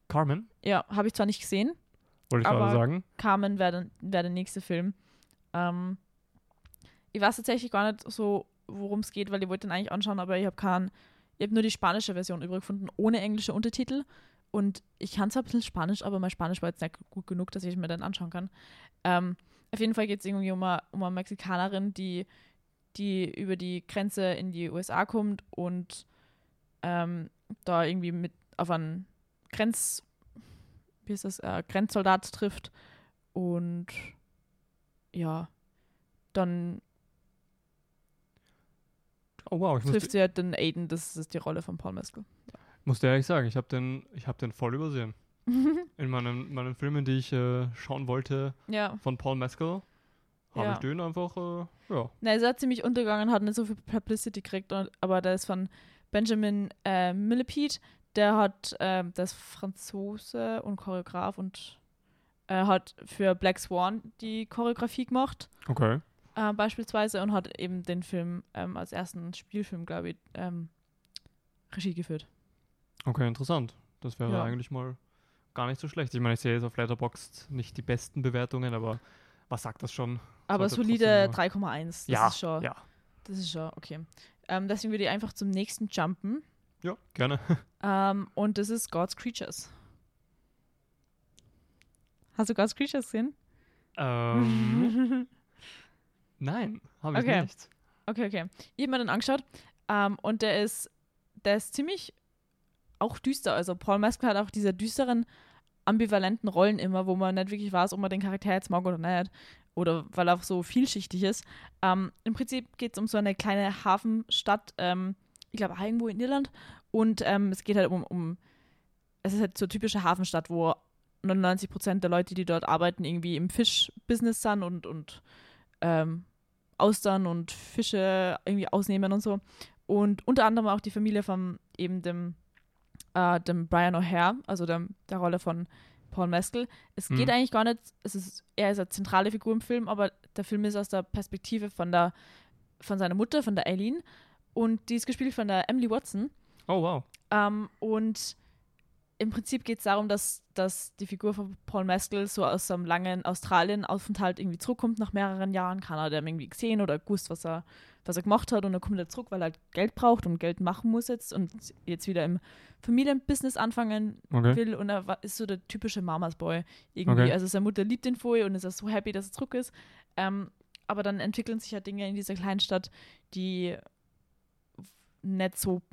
Carmen, Ja, habe ich zwar nicht gesehen. wollte ich Aber- gerade sagen. Carmen wäre wär der nächste Film. Ähm, ich weiß tatsächlich gar nicht so, worum es geht, weil ich wollte den eigentlich anschauen, aber ich habe keinen. Ich habe nur die spanische Version übrig gefunden, ohne englische Untertitel. Und ich kann zwar ein bisschen Spanisch, aber mein Spanisch war jetzt nicht gut genug, dass ich mir den anschauen kann. Ähm, auf jeden Fall geht es irgendwie um eine, um eine Mexikanerin, die, die über die Grenze in die USA kommt und ähm, da irgendwie mit auf einen Grenz, wie ist das, äh, Grenzsoldat trifft und ja, dann Oh wow, ich trifft sie halt den Aiden, das ist die Rolle von Paul Mescal. musste ehrlich sagen, ich habe den, ich hab den voll übersehen. In meinen, meinen Filmen, die ich äh, schauen wollte ja. von Paul Mescal, habe Ja. ich den einfach, äh, ja. Na, es hat ziemlich untergegangen, hat nicht so viel Publicity gekriegt, und, aber der ist von Benjamin äh, Millepied, der hat, der ist Franzose und Choreograf und äh, hat für Black Swan die Choreografie gemacht, Okay. Äh, beispielsweise, und hat eben den Film ähm, als ersten Spielfilm, glaube ich, ähm, Regie geführt. Okay, interessant. Das wäre Ja. eigentlich mal gar nicht so schlecht. Ich meine, ich sehe jetzt auf Letterboxd nicht die besten Bewertungen, aber was sagt das schon? Aber Sollte solide trotzdem 3,1. Das ja, ist schon, ja. das ist schon okay. Ähm, deswegen würde ich einfach zum nächsten jumpen. Ja, gerne. Ähm, und das ist God's Creatures. Hast du God's Creatures gesehen? ähm, nein, habe ich Okay. nicht. Okay, okay. Ich habe mir den angeschaut ähm, und der ist, der ist ziemlich auch düster. Also Paul Mescal hat auch diese düsteren, ambivalenten Rollen immer, wo man nicht wirklich weiß, ob man den Charakter jetzt mag oder nicht. Oder weil er auch so vielschichtig ist. Ähm, Im Prinzip geht es um so eine kleine Hafenstadt, ähm, ich glaube irgendwo in Irland. Und ähm, es geht halt um, um, es ist halt so eine typische Hafenstadt, wo 99 Prozent der Leute, die dort arbeiten, irgendwie im Fischbusiness sind und, und ähm, Austern und Fische irgendwie ausnehmen und so. Und unter anderem auch die Familie von eben dem, äh, dem Brian O'Hare, also dem, der Rolle von Paul Mescal. Es geht Mhm. eigentlich gar nicht, es ist, er ist eine zentrale Figur im Film, aber der Film ist aus der Perspektive von, der, von seiner Mutter, von der Eileen. Und die ist gespielt von der Emily Watson. Oh, wow. Ähm, und im Prinzip geht es darum, dass, dass die Figur von Paul Mescal so aus einem langen Australien-Aufenthalt irgendwie zurückkommt nach mehreren Jahren. Keiner hat ihn irgendwie gesehen oder gewusst, was er, was er gemacht hat. Und dann kommt er zurück, weil er halt Geld braucht und Geld machen muss jetzt und jetzt wieder im Familienbusiness anfangen Okay. will. Und er war, ist so der typische Mamas Boy irgendwie. Okay. Also seine Mutter liebt ihn voll und ist er so happy, dass er zurück ist. Ähm, aber dann entwickeln sich ja Dinge in dieser Kleinstadt, die nicht so,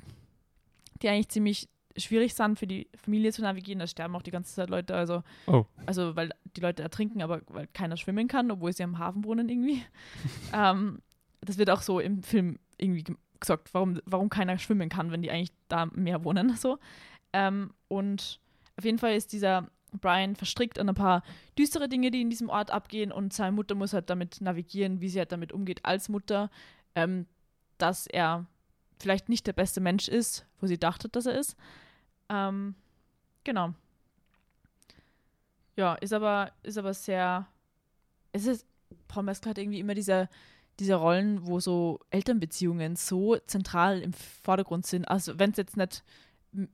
die eigentlich ziemlich schwierig sind für die Familie zu navigieren. Da sterben auch die ganze Zeit Leute, also, Oh. also weil die Leute ertrinken, aber weil keiner schwimmen kann, obwohl sie am Hafen wohnen irgendwie. ähm, das wird auch so im Film irgendwie ge- gesagt, warum, warum keiner schwimmen kann, wenn die eigentlich da mehr wohnen. So. Ähm, und auf jeden Fall ist dieser Brian verstrickt an ein paar düstere Dinge, die in diesem Ort abgehen und seine Mutter muss halt damit navigieren, wie sie halt damit umgeht als Mutter, ähm, dass er vielleicht nicht der beste Mensch ist, wo sie dachte, dass er ist. Ähm, genau. Ja, ist aber, ist aber sehr. Es ist, Paul Mescal hat irgendwie immer diese, diese Rollen, wo so Elternbeziehungen so zentral im Vordergrund sind. Also wenn es jetzt nicht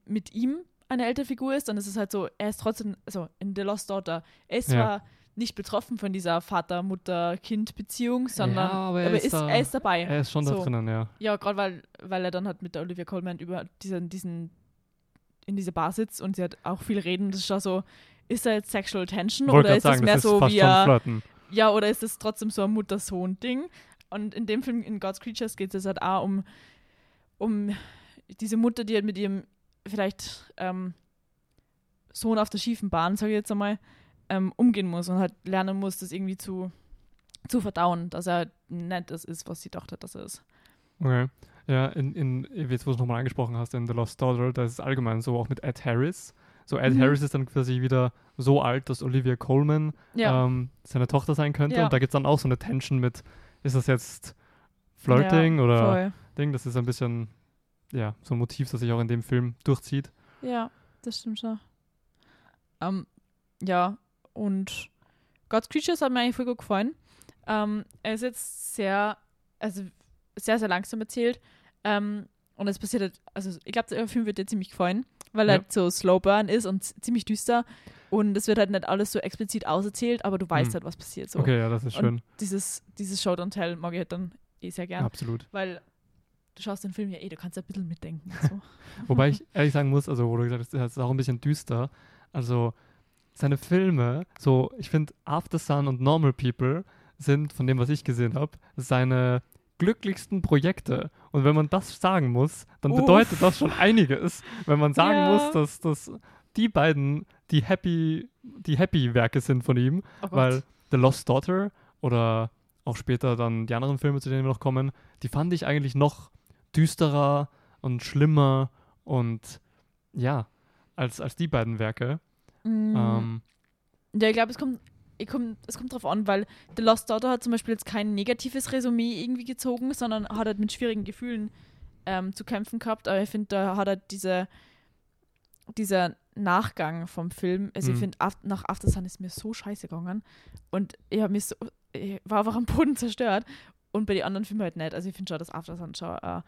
mit ihm eine Elternfigur ist, dann ist es halt so, er ist trotzdem, also in The Lost Daughter, er ist Ja. zwar nicht betroffen von dieser Vater-Mutter-Kind-Beziehung, sondern Ja, aber er aber ist da- er ist dabei. Er ist schon da So. drinnen, ja. Ja, gerade weil, weil er dann halt mit der Olivia Colman über diesen, diesen, in dieser Bar sitzt und sie hat auch viel reden. Das ist schon so, ist da jetzt Sexual Tension Wollte oder ist das sagen, mehr das so wie er, Flirten. ja, oder ist es trotzdem so ein Mutter-Sohn-Ding? Und in dem Film, in God's Creatures, geht es halt auch um, um diese Mutter, die halt mit ihrem vielleicht ähm, Sohn auf der schiefen Bahn, sage ich jetzt einmal, ähm, umgehen muss und halt lernen muss, das irgendwie zu, zu verdauen, dass er nicht das ist, was sie dachte, dass er ist. Okay. Ja, in, in, jetzt wo du es nochmal angesprochen hast, in The Lost Daughter, da ist es allgemein so, auch mit Ed Harris. So, Ed Mhm. Harris ist dann quasi wieder so alt, dass Olivia Colman Ja. ähm, seine Tochter sein könnte. Ja. Und da gibt es dann auch so eine Tension mit, ist das jetzt Flirting ja, oder Voll. Ding? Das ist ein bisschen, ja, so ein Motiv, das sich auch in dem Film durchzieht. Ja, das stimmt schon. Ähm, ja, und God's Creatures hat mir eigentlich voll gut gefallen. Ähm, er ist jetzt sehr, also sehr, sehr langsam erzählt. Ähm, und es passiert, halt- also ich glaube, der Film wird dir ziemlich gefallen, weil Ja. halt so Slow Burn ist und ziemlich düster. Und es wird halt nicht alles so explizit auserzählt, aber du weißt Hm. halt, was passiert. So. Okay, ja, das ist Und schön. Dieses, dieses Show Don't Tell mag ich halt dann eh sehr gern, Absolut. weil du schaust den Film ja eh, du kannst ja ein bisschen mitdenken. So. Wobei ich ehrlich sagen muss, also wo du gesagt hast, das ist auch ein bisschen düster. Also seine Filme, so ich finde After Sun und Normal People sind von dem, was ich gesehen habe, seine glücklichsten Projekte. Und wenn man das sagen muss, dann Uff. bedeutet das schon einiges. Wenn man sagen Ja. muss, dass, dass die beiden die Happy, die Happy-Werke sind von ihm, Oh weil The Lost Daughter oder auch später dann die anderen Filme, zu denen wir noch kommen, die fand ich eigentlich noch düsterer und schlimmer und ja, als, als die beiden Werke. Mm, Ähm, ja, ich glaube, es kommt, ich komm, es kommt drauf an, weil The Lost Daughter hat zum Beispiel jetzt kein negatives Resümee irgendwie gezogen, sondern hat halt mit schwierigen Gefühlen ähm, zu kämpfen gehabt. Aber ich finde, da hat er diese, dieser Nachgang vom Film, also ich Mhm. finde, nach After Sun ist mir so scheiße gegangen und ich habe mich so, ich war einfach am Boden zerstört und bei den anderen Filmen halt nicht. Also ich finde schon, dass After Sun schon ein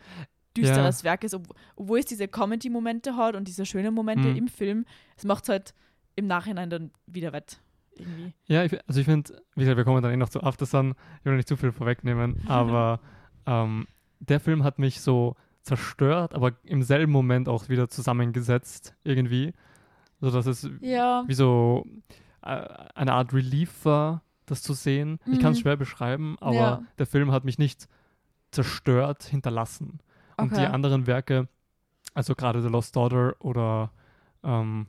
düsteres Werk ist, ob, obwohl es diese Comedy-Momente hat und diese schönen Momente Mhm. im Film, es macht es halt im Nachhinein dann wieder wett. Irgendwie. ja, ich, also ich finde, wie gesagt, wir kommen dann eh noch zu After Sun, ich will nicht zu viel vorwegnehmen, aber ähm, der Film hat mich so zerstört, aber im selben Moment auch wieder zusammengesetzt, irgendwie. So dass es Ja. wie so äh, eine Art Relief war, das zu sehen. Ich kann es Mhm. schwer beschreiben, aber Ja. der Film hat mich nicht zerstört hinterlassen. Und die Okay. anderen Werke, also gerade The Lost Daughter oder ähm,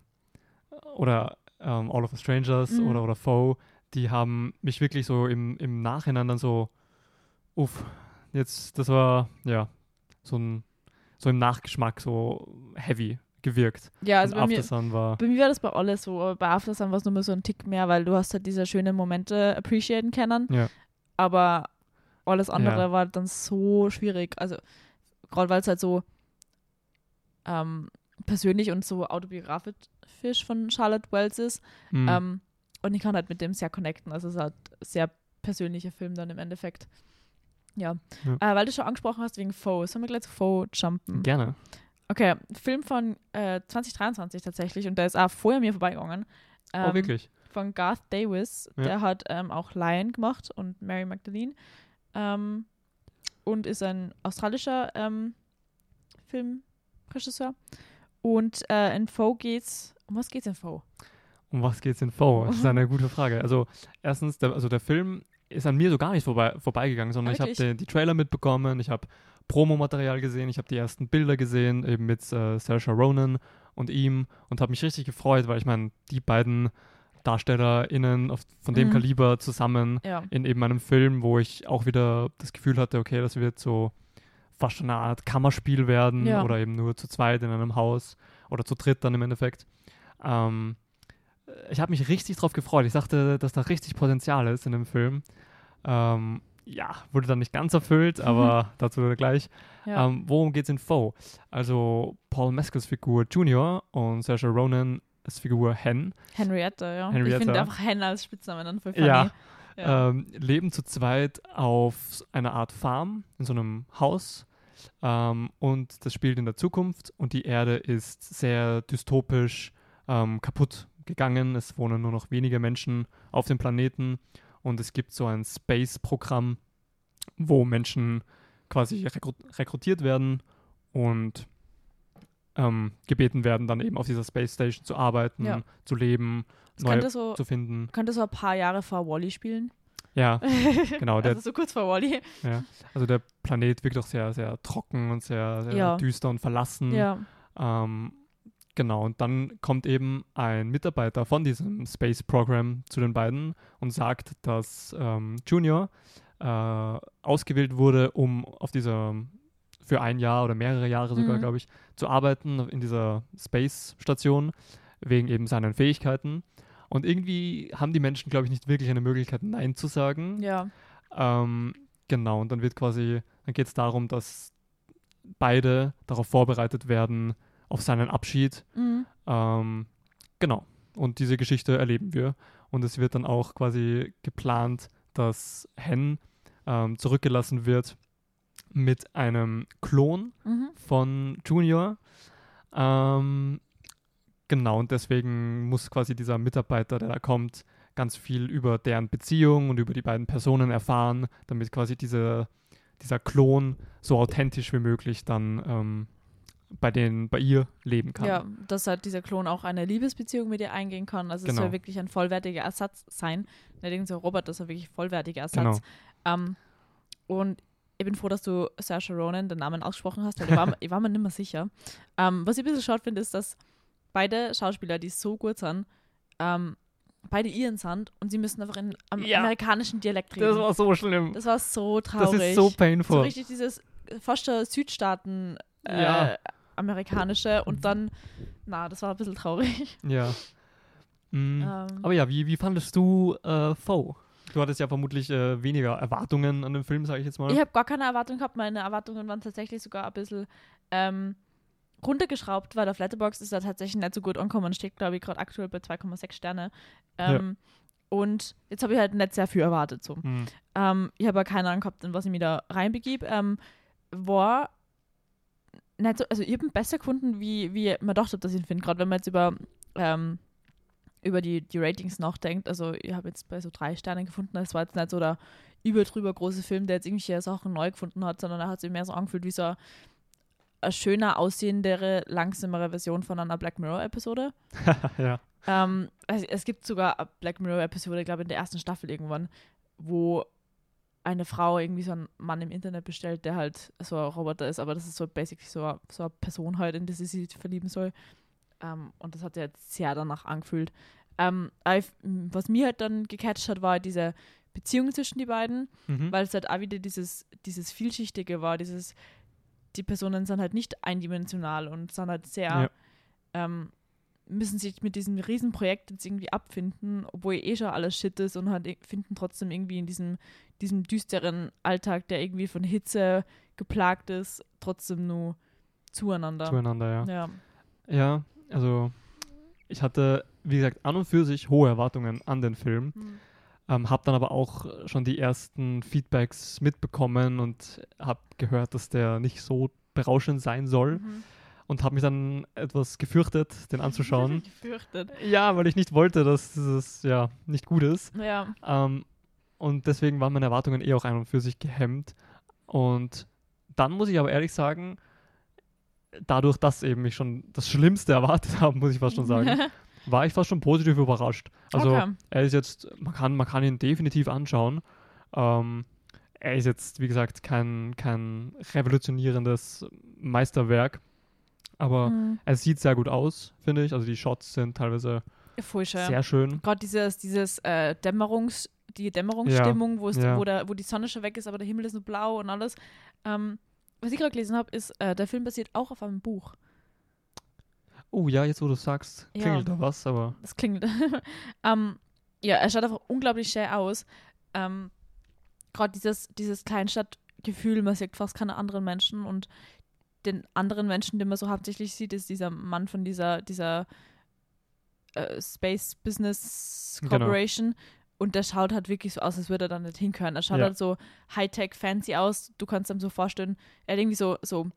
oder ähm, All of the Strangers Mhm. oder, oder Foe, die haben mich wirklich so im, im Nachhinein dann so, uff, jetzt, das war, ja, so ein, so im Nachgeschmack so heavy gewirkt. Ja, also bei mir, war, bei mir war das bei alles so, aber bei After Sun war es nur mal so ein Tick mehr, weil du hast halt diese schönen Momente appreciaten können. Ja. Aber alles andere Ja. war dann so schwierig. Also gerade weil es halt so ähm, persönlich und so autobiografisch von Charlotte Wells ist. mh, Ähm, und ich kann halt mit dem sehr connecten. Also es ist halt sehr persönlicher Film dann im Endeffekt. Ja. Ja. Äh, weil du schon angesprochen hast wegen Foe. Sollen wir gleich zu Foe jumpen? gerne. Okay, Film von äh, 2023 tatsächlich und der ist auch vorher mir vorbeigegangen. oh, Ähm, wirklich? Von Garth Davis. Ja. Der hat ähm, auch Lion gemacht und Mary Magdalene. Ähm, und ist ein australischer ähm, Filmregisseur. Und äh, in Foe geht's. Um was geht's in Foe? Um was geht's in Foe? Das ist eine gute Frage. Also, erstens, der, also der Film ist an mir so gar nicht vorbei, vorbeigegangen, sondern Ah, ich habe wirklich? die, die Trailer mitbekommen, ich habe Promomaterial gesehen, ich habe die ersten Bilder gesehen, eben mit äh, Saoirse Ronan und ihm und habe mich richtig gefreut, weil ich meine, die beiden DarstellerInnen auf, von dem Mhm. Kaliber zusammen Ja. in eben einem Film, wo ich auch wieder das Gefühl hatte, okay, das wird so fast schon eine Art Kammerspiel werden Ja. oder eben nur zu zweit in einem Haus oder zu dritt dann im Endeffekt. Ähm, ich habe mich richtig drauf gefreut. Ich dachte, dass da richtig Potenzial ist in dem Film. Ähm, ja, wurde dann nicht ganz erfüllt, aber dazu gleich. ja. Ähm, worum geht's in Foe? Also Paul Mescals Figur Junior und Saoirse Ronan als Figur Hen Henrietta, ja. Ich Henrietta. finde einfach Hen als Spitznamen dann voll funny. Ja. Ja. ähm, leben zu zweit auf einer Art Farm in so einem Haus. Ähm, und das spielt in der Zukunft und die Erde ist sehr dystopisch ähm, kaputt gegangen. Es wohnen nur noch wenige Menschen auf dem Planeten und es gibt so ein Space-Programm, wo Menschen quasi rekrut rekrutiert werden und ähm, gebeten werden, dann eben auf dieser Space Station zu arbeiten, Ja. zu leben, Das könnte so, zu finden. könnte so ein paar Jahre vor Wally spielen. Ja, genau. Der, also so kurz vor Wally. ja. Also der Planet wirkt auch sehr, sehr trocken und sehr, sehr Ja. düster und verlassen. Ja. Ähm, genau, und dann kommt eben ein Mitarbeiter von diesem Space Program zu den beiden und sagt, dass ähm, Junior äh, ausgewählt wurde, um auf dieser für ein Jahr oder mehrere Jahre sogar, Mhm. glaube ich, zu arbeiten in dieser Space-Station wegen eben seinen Fähigkeiten. Und irgendwie haben die Menschen, glaube ich, nicht wirklich eine Möglichkeit, Nein zu sagen. Ja. Ähm, genau, und dann wird quasi, dann geht es darum, dass beide darauf vorbereitet werden, auf seinen Abschied. Mhm. Ähm, genau. Und diese Geschichte erleben wir. Und es wird dann auch quasi geplant, dass Hen ähm, zurückgelassen wird mit einem Klon Mhm. von Junior. Ähm, Genau, und deswegen muss quasi dieser Mitarbeiter, der da kommt, ganz viel über deren Beziehung und über die beiden Personen erfahren, damit quasi diese, dieser Klon so authentisch wie möglich dann ähm, bei, den, bei ihr leben kann. Ja, dass halt dieser Klon auch eine Liebesbeziehung mit ihr eingehen kann. Also es Genau. soll wirklich ein vollwertiger Ersatz sein. Nicht irgendein so Roboter, das ist wirklich vollwertiger Ersatz. Genau. Ähm, und ich bin froh, dass du Saoirse Ronan den Namen ausgesprochen hast, weil ich war, ich war mir nicht mehr sicher. Ähm, was ich ein bisschen schade finde, ist, dass beide Schauspieler, die so gut sind, ähm, beide ihren sind und sie müssen einfach in am Ja. amerikanischen Dialekt reden. Das war so schlimm. Das war so Das traurig. ist so so painful. richtig dieses fast schon Südstaaten äh, Ja. Amerikanische und dann, na, das war ein bisschen traurig. ja. Mhm. Ähm, Aber ja, wie, wie fandest du äh, Foe? Du hattest ja vermutlich äh, weniger Erwartungen an den Film, sage ich jetzt mal. ich habe gar keine Erwartung gehabt. Meine Erwartungen waren tatsächlich sogar ein bisschen ähm, runtergeschraubt, weil auf Letterboxd ist er tatsächlich nicht so gut angekommen. Steht, glaube ich, gerade aktuell bei 2,6 Sterne. Ähm, Und jetzt habe ich halt nicht sehr viel erwartet. So. Mhm. Ähm, ich habe aber keine Ahnung gehabt, in was ich mich da reinbegib. Ähm, war nicht so, also ich habe ihn besser gefunden, wie, wie man dachte, dass ich ihn finde. Gerade wenn man jetzt über, ähm, über die, die Ratings nachdenkt. Also ich habe jetzt bei so drei Sternen gefunden. Es war jetzt nicht so der überdrüber große Film, der jetzt irgendwelche Sachen neu gefunden hat, sondern er hat sich mehr so angefühlt wie so eine, eine schöner aussehendere, langsamere Version von einer Black Mirror-Episode. ja. Ähm, also es gibt sogar eine Black Mirror-Episode, glaube ich, in der ersten Staffel irgendwann, wo eine Frau irgendwie so einen Mann im Internet bestellt, der halt so ein Roboter ist, aber das ist so basically so, eine- so eine Person halt, in die sie sich verlieben soll. Ähm, und das hat sich jetzt sehr danach angefühlt. Ähm, was mir halt dann gecatcht hat, war diese Beziehung zwischen die beiden, Mhm. weil es halt auch wieder dieses, dieses Vielschichtige war, dieses, die Personen sind halt nicht eindimensional und sind halt sehr, Ja. ähm, müssen sich mit diesem Riesenprojekt jetzt irgendwie abfinden, obwohl eh schon alles Shit ist und halt finden trotzdem irgendwie in diesem, diesem düsteren Alltag, der irgendwie von Hitze geplagt ist, trotzdem nur zueinander. Zueinander, ja. Ja. Ja, also ich hatte, wie gesagt, an und für sich hohe Erwartungen an den Film. Ähm, habe dann aber auch schon die ersten Feedbacks mitbekommen und habe gehört, dass der nicht so berauschend sein soll Mhm. Und habe mich dann etwas gefürchtet, den anzuschauen. Gefürchtet. ja, weil ich nicht wollte, dass es ja nicht gut ist. Ja. Ähm, und deswegen waren meine Erwartungen eh auch ein und für sich gehemmt. Und dann muss ich aber ehrlich sagen, dadurch, dass eben ich schon das Schlimmste erwartet habe, muss ich fast schon sagen, war ich fast schon positiv überrascht. Also okay. er ist jetzt, man kann, man kann ihn definitiv anschauen. Ähm, er ist jetzt, wie gesagt, kein, kein revolutionierendes Meisterwerk, aber Mhm. er sieht sehr gut aus, finde ich. Also die Shots sind teilweise Voll schön. sehr schön. Gerade dieses, dieses äh, Dämmerungs, die Dämmerungsstimmung, wo, es, ja. wo, der, wo die Sonne schon weg ist, aber der Himmel ist nur blau und alles. Ähm, was ich gerade gelesen habe, ist, äh, der Film basiert auch auf einem Buch. Oh ja, jetzt wo du sagst, Ja. klingelt da was, aber Das klingelt. ähm, ja, er schaut einfach unglaublich schön aus. Ähm, Gerade dieses, dieses Kleinstadtgefühl, man sieht fast keine anderen Menschen und den anderen Menschen, den man so hauptsächlich sieht, ist dieser Mann von dieser, dieser äh, Space Business Genau. Corporation. Und der schaut halt wirklich so aus, als würde er da nicht hinkönnen. Er schaut Ja. halt so Hightech, fancy aus. Du kannst ihm so vorstellen, er hat irgendwie so, so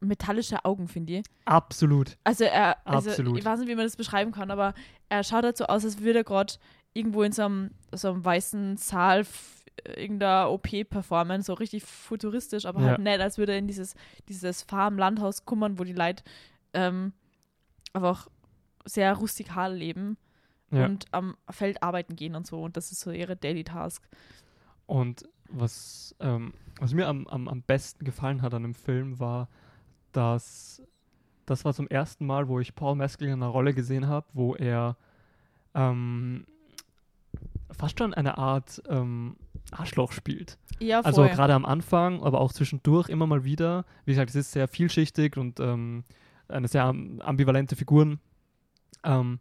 metallische Augen, finde ich. absolut. Also er, also Absolut. ich weiß nicht, wie man das beschreiben kann, aber er schaut halt so aus, als würde er gerade irgendwo in so einem, so einem weißen Saal irgendeiner OP performen, so richtig futuristisch, aber halt Ja. nicht, als würde er in dieses, dieses Farm-Landhaus kummern, wo die Leute ähm, einfach sehr rustikal leben Ja. und am Feld arbeiten gehen und so. Und das ist so ihre Daily Task. Und was, ähm, was mir am, am, am besten gefallen hat an dem Film war, dass das war zum ersten Mal, wo ich Paul Mescal in einer Rolle gesehen habe, wo er ähm, fast schon eine Art ähm, Arschloch spielt. Ja, voll. Also gerade am Anfang, aber auch zwischendurch immer mal wieder. Wie gesagt, es ist sehr vielschichtig und ähm, eine sehr am- ambivalente Figur. Ähm,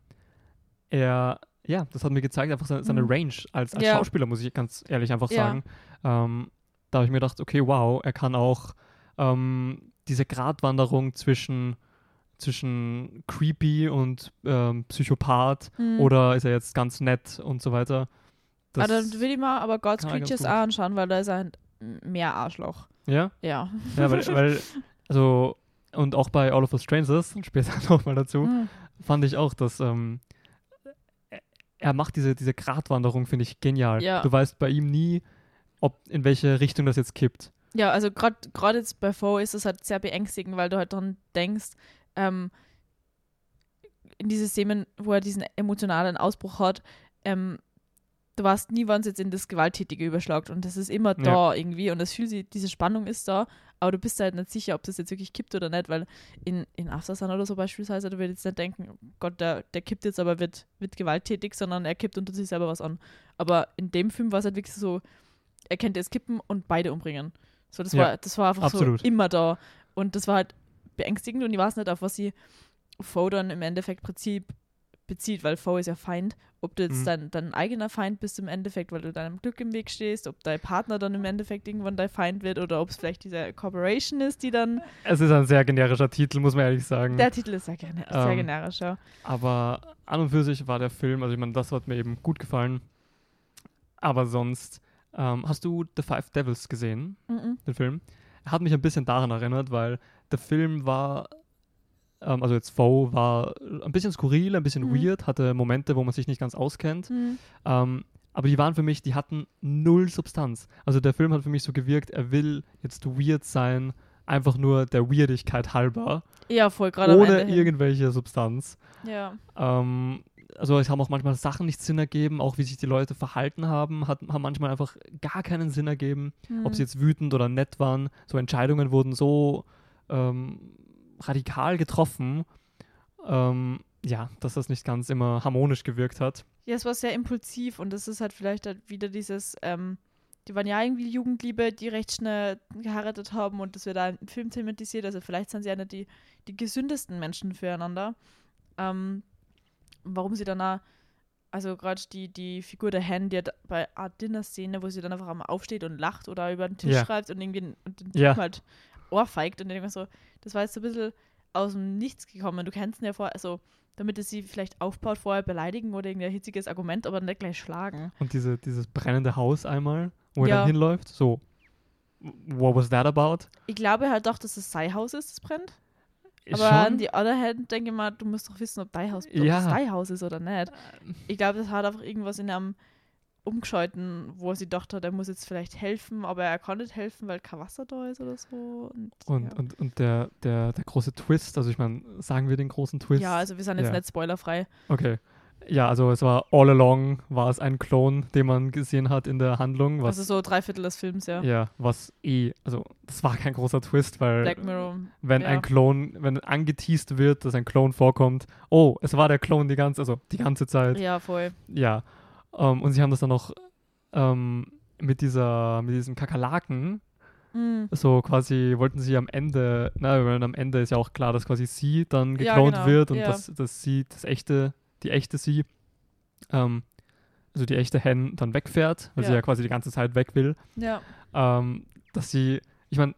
er, ja, das hat mir gezeigt, einfach seine, seine Mhm. Range als, als Ja. Schauspieler, muss ich ganz ehrlich einfach Ja. sagen. Ähm, da habe ich mir gedacht, okay, wow, er kann auch ähm, diese Gratwanderung zwischen, zwischen creepy und ähm, Psychopath Hm. oder ist er jetzt ganz nett und so weiter. Ah, dann will ich mal aber God's Creatures auch anschauen, weil da ist ein mehr Arschloch. ja? Ja. Ja, weil, weil also und auch bei All of Us Strangers, später nochmal dazu, Hm. fand ich auch, dass ähm, er- macht diese, diese Gratwanderung, finde ich genial. Ja. Du weißt bei ihm nie, ob in welche Richtung das jetzt kippt. Ja, also gerade gerade jetzt bei Foe ist es halt sehr beängstigend, weil du halt dran denkst, ähm, in diese Szenen, wo er diesen emotionalen Ausbruch hat, ähm, du weißt nie, wann es jetzt in das Gewalttätige überschlagt und das ist immer Ja. da irgendwie und das fühlt sich, diese Spannung ist da, aber du bist halt nicht sicher, ob das jetzt wirklich kippt oder nicht, weil in, in Aftersun oder so beispielsweise, du würdest jetzt nicht denken, oh Gott, der, der kippt jetzt aber wird, wird gewalttätig, sondern er kippt unter sich selber was an. Aber in dem Film war es halt wirklich so, er könnte es kippen und beide umbringen. So, das Ja, war, das war einfach absolut. so immer da. Und das war halt beängstigend und ich weiß nicht, auf was sie Foe dann im Endeffekt Prinzip bezieht, weil Foe ist ja Feind. Ob du jetzt Mhm. dein, dein eigener Feind bist im Endeffekt, weil du deinem Glück im Weg stehst, ob dein Partner dann im Endeffekt irgendwann dein Feind wird oder ob es vielleicht diese Corporation ist, die dann. Es ist ein sehr generischer Titel, muss man ehrlich sagen. Der Titel ist sehr, gener sehr Ähm, generisch, ja. Aber an und für sich war der Film, also ich meine, das hat mir eben gut gefallen. Aber sonst, ähm, hast du The Five Devils gesehen, Mhm. den Film? Er hat mich ein bisschen daran erinnert, weil der Film war, ähm, also jetzt Foe war ein bisschen skurril, ein bisschen Mhm. weird, hatte Momente, wo man sich nicht ganz auskennt. Mhm. Ähm, aber die waren für mich, die hatten null Substanz. Also der Film hat für mich so gewirkt, er will jetzt weird sein, einfach nur der Weirdigkeit halber, Ja, voll, gerade ohne Ende hin. irgendwelche Substanz. Ja. Ähm, also es haben auch manchmal Sachen nicht Sinn ergeben, auch wie sich die Leute verhalten haben, hat, haben manchmal einfach gar keinen Sinn ergeben, ob Mhm. sie jetzt wütend oder nett waren. So Entscheidungen wurden so ähm, radikal getroffen, ähm, ja, dass das nicht ganz immer harmonisch gewirkt hat. Ja, es war sehr impulsiv und das ist halt vielleicht halt wieder dieses, ähm, die waren ja irgendwie Jugendliebe, die recht schnell geheiratet haben und das wird da im Film thematisiert. Also vielleicht sind sie ja nicht die, die gesündesten Menschen füreinander. Ähm, warum sie dann auch, also gerade die, die Figur der Hen, die hat bei Art Dinner-Szene, wo sie dann einfach einmal aufsteht und lacht oder über den Tisch Ja. schreibt und irgendwie und den Ja. Typen halt ohrfeigt und dann denke ich mir so, das war jetzt so ein bisschen aus dem Nichts gekommen. Du kennst ihn ja vorher, also damit es sie vielleicht aufbaut, vorher beleidigen oder irgendein hitziges Argument, aber nicht gleich schlagen. Und diese, dieses brennende Haus einmal, wo er Ja. dann hinläuft, so, what was that about? Ich glaube halt doch, dass es sein Haus ist, das brennt. Aber Schon? an die other hand denke ich mal, du musst doch wissen, ob dein Haus, ob Ja. dein Haus ist oder nicht. Ich glaube, das hat einfach irgendwas in einem umgeschalten, wo sie dachte, er muss jetzt vielleicht helfen, aber er kann nicht helfen, weil kein Wasser da ist oder so. Und, Und, ja. und, und der, der, der große Twist, also ich meine, sagen wir den großen Twist? ja, also wir sind jetzt Ja. nicht spoilerfrei. Okay. Ja, also es war all along, war es ein Klon, den man gesehen hat in der Handlung, was, also so drei Viertel des Films, ja. ja, was eh, also das war kein großer Twist, weil Black Mirror. wenn ja. ein Klon, wenn angeteased wird, dass ein Klon vorkommt, oh, es war der Klon die ganze, also die ganze Zeit, Ja, voll. ja. Ähm, und sie haben das dann noch ähm, mit dieser, mit diesen Kakerlaken, Mhm. so quasi wollten sie am Ende, na, weil am Ende ist ja auch klar, dass quasi sie dann Ja, geklont genau, wird und ja. dass, dass sie, das echte, die echte sie, ähm, also die echte Hen dann wegfährt, weil sie Ja. ja quasi die ganze Zeit weg will, Ja. dass sie, ich meine,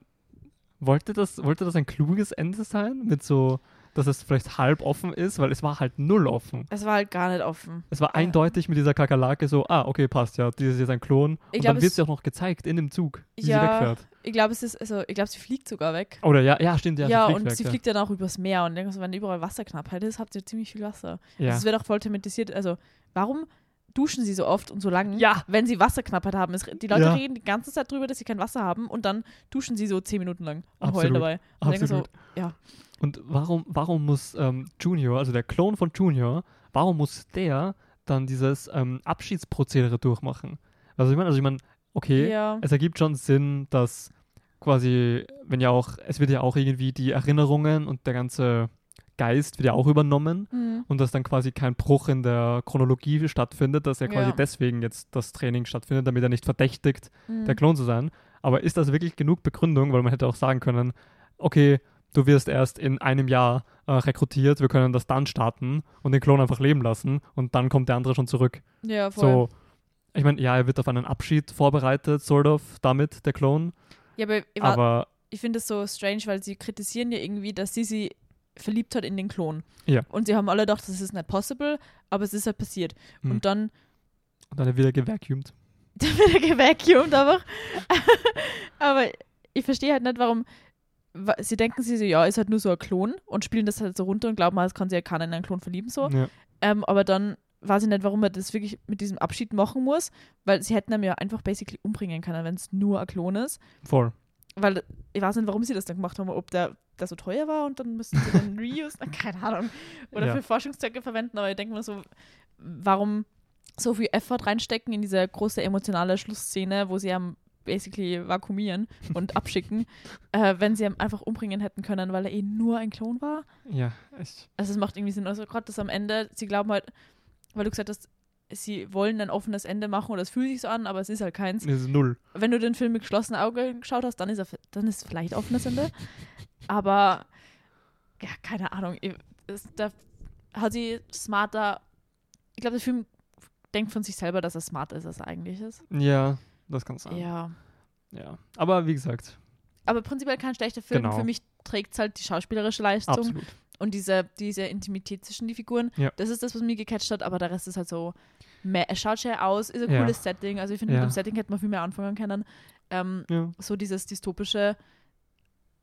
wollte das, wollte das ein kluges Ende sein, mit so, dass es vielleicht halb offen ist, weil es war halt null offen. Es war halt gar nicht offen. Es war Ja. eindeutig mit dieser Kakerlake so, ah, okay, passt, ja, die ist jetzt ein Klon. Ich und glaub, dann wird sie auch noch gezeigt in dem Zug, wie Ja, sie wegfährt. Ich glaube, es ist, also ich glaube, sie fliegt sogar weg. Oder ja, ja, stimmt, ja, Ja, sie und weg, sie ja. fliegt dann auch übers Meer und denke so, wenn überall Wasserknappheit ist, habt ihr ziemlich viel Wasser. Ja. Also es wird auch voll thematisiert. Also, warum duschen sie so oft und so lange, Ja. wenn sie Wasserknappheit haben? Es, die Leute Ja. reden die ganze Zeit drüber, dass sie kein Wasser haben und dann duschen sie so zehn Minuten lang und Absolut. heulen dabei. Und denke so, Absolut. ja. Und warum, warum muss ähm, Junior, also der Klon von Junior, warum muss der dann dieses ähm, Abschiedsprozedere durchmachen? Also ich meine, also ich meine, okay, Ja. es ergibt schon Sinn, dass quasi, wenn ja auch, es wird ja auch irgendwie die Erinnerungen und der ganze Geist wird ja auch übernommen Hm. und dass dann quasi kein Bruch in der Chronologie stattfindet, dass er quasi Ja. deswegen jetzt das Training stattfindet, damit er nicht verdächtigt, Hm. der Klon zu sein. Aber ist das wirklich genug Begründung? Weil man hätte auch sagen können, okay, du wirst erst in einem Jahr äh, rekrutiert, wir können das dann starten und den Klon einfach leben lassen und dann kommt der andere schon zurück. Ja, voll. So, ich meine, ja, er wird auf einen Abschied vorbereitet, sort of, damit, der Klon. ja, aber Aber ich finde es so strange, weil sie kritisieren ja irgendwie, dass sie sie verliebt hat in den Klon. Ja. Und sie haben alle gedacht, das ist nicht possible, aber es ist halt passiert. Hm. Und dann dann er wieder gevacuumt. dann wird er gevacuumt einfach. aber ich verstehe halt nicht, warum wa- sie denken sich so, ja, ist halt nur so ein Klon und spielen das halt so runter und glauben, es kann sich ja keiner in einen Klon verlieben so. Ja. Ähm, aber dann weiß ich nicht, warum man das wirklich mit diesem Abschied machen muss, weil sie hätten ihn ja einfach basically umbringen können, wenn es nur ein Klon ist. Voll. Weil ich weiß nicht, warum sie das dann gemacht haben, ob der, der so teuer war und dann müssten sie den reuse, keine Ahnung, oder Ja. für Forschungszwecke verwenden, aber ich denke mir so, warum so viel Effort reinstecken in diese große emotionale Schlussszene, wo sie am basically vakuumieren und abschicken, äh, wenn sie ihn einfach umbringen hätten können, weil er eh nur ein Klon war. Ja, echt. Also es macht irgendwie Sinn. Also gerade das am Ende, sie glauben halt, weil du gesagt hast, sie wollen ein offenes Ende machen oder es fühlt sich so an, aber es ist halt keins. Das ist null. Wenn du den Film mit geschlossenen Augen geschaut hast, dann ist er, dann ist es vielleicht offenes Ende. Aber ja, keine Ahnung. Ich- Es, da hat sie smarter. Ich glaube, der Film denkt von sich selber, dass er smarter ist, als er eigentlich ist. Ja, das kann sein. Ja. Ja. Aber wie gesagt, Aber prinzipiell kein schlechter Film. Genau. Für mich trägt es halt die schauspielerische Leistung. absolut. Und diese, diese Intimität zwischen die Figuren, Ja. das ist das, was mich gecatcht hat, aber der Rest ist halt so, meh. es schaut schön aus, ist ein Ja. cooles Setting, also ich finde, Ja. mit dem Setting hätte man viel mehr anfangen können. Ähm, so dieses dystopische,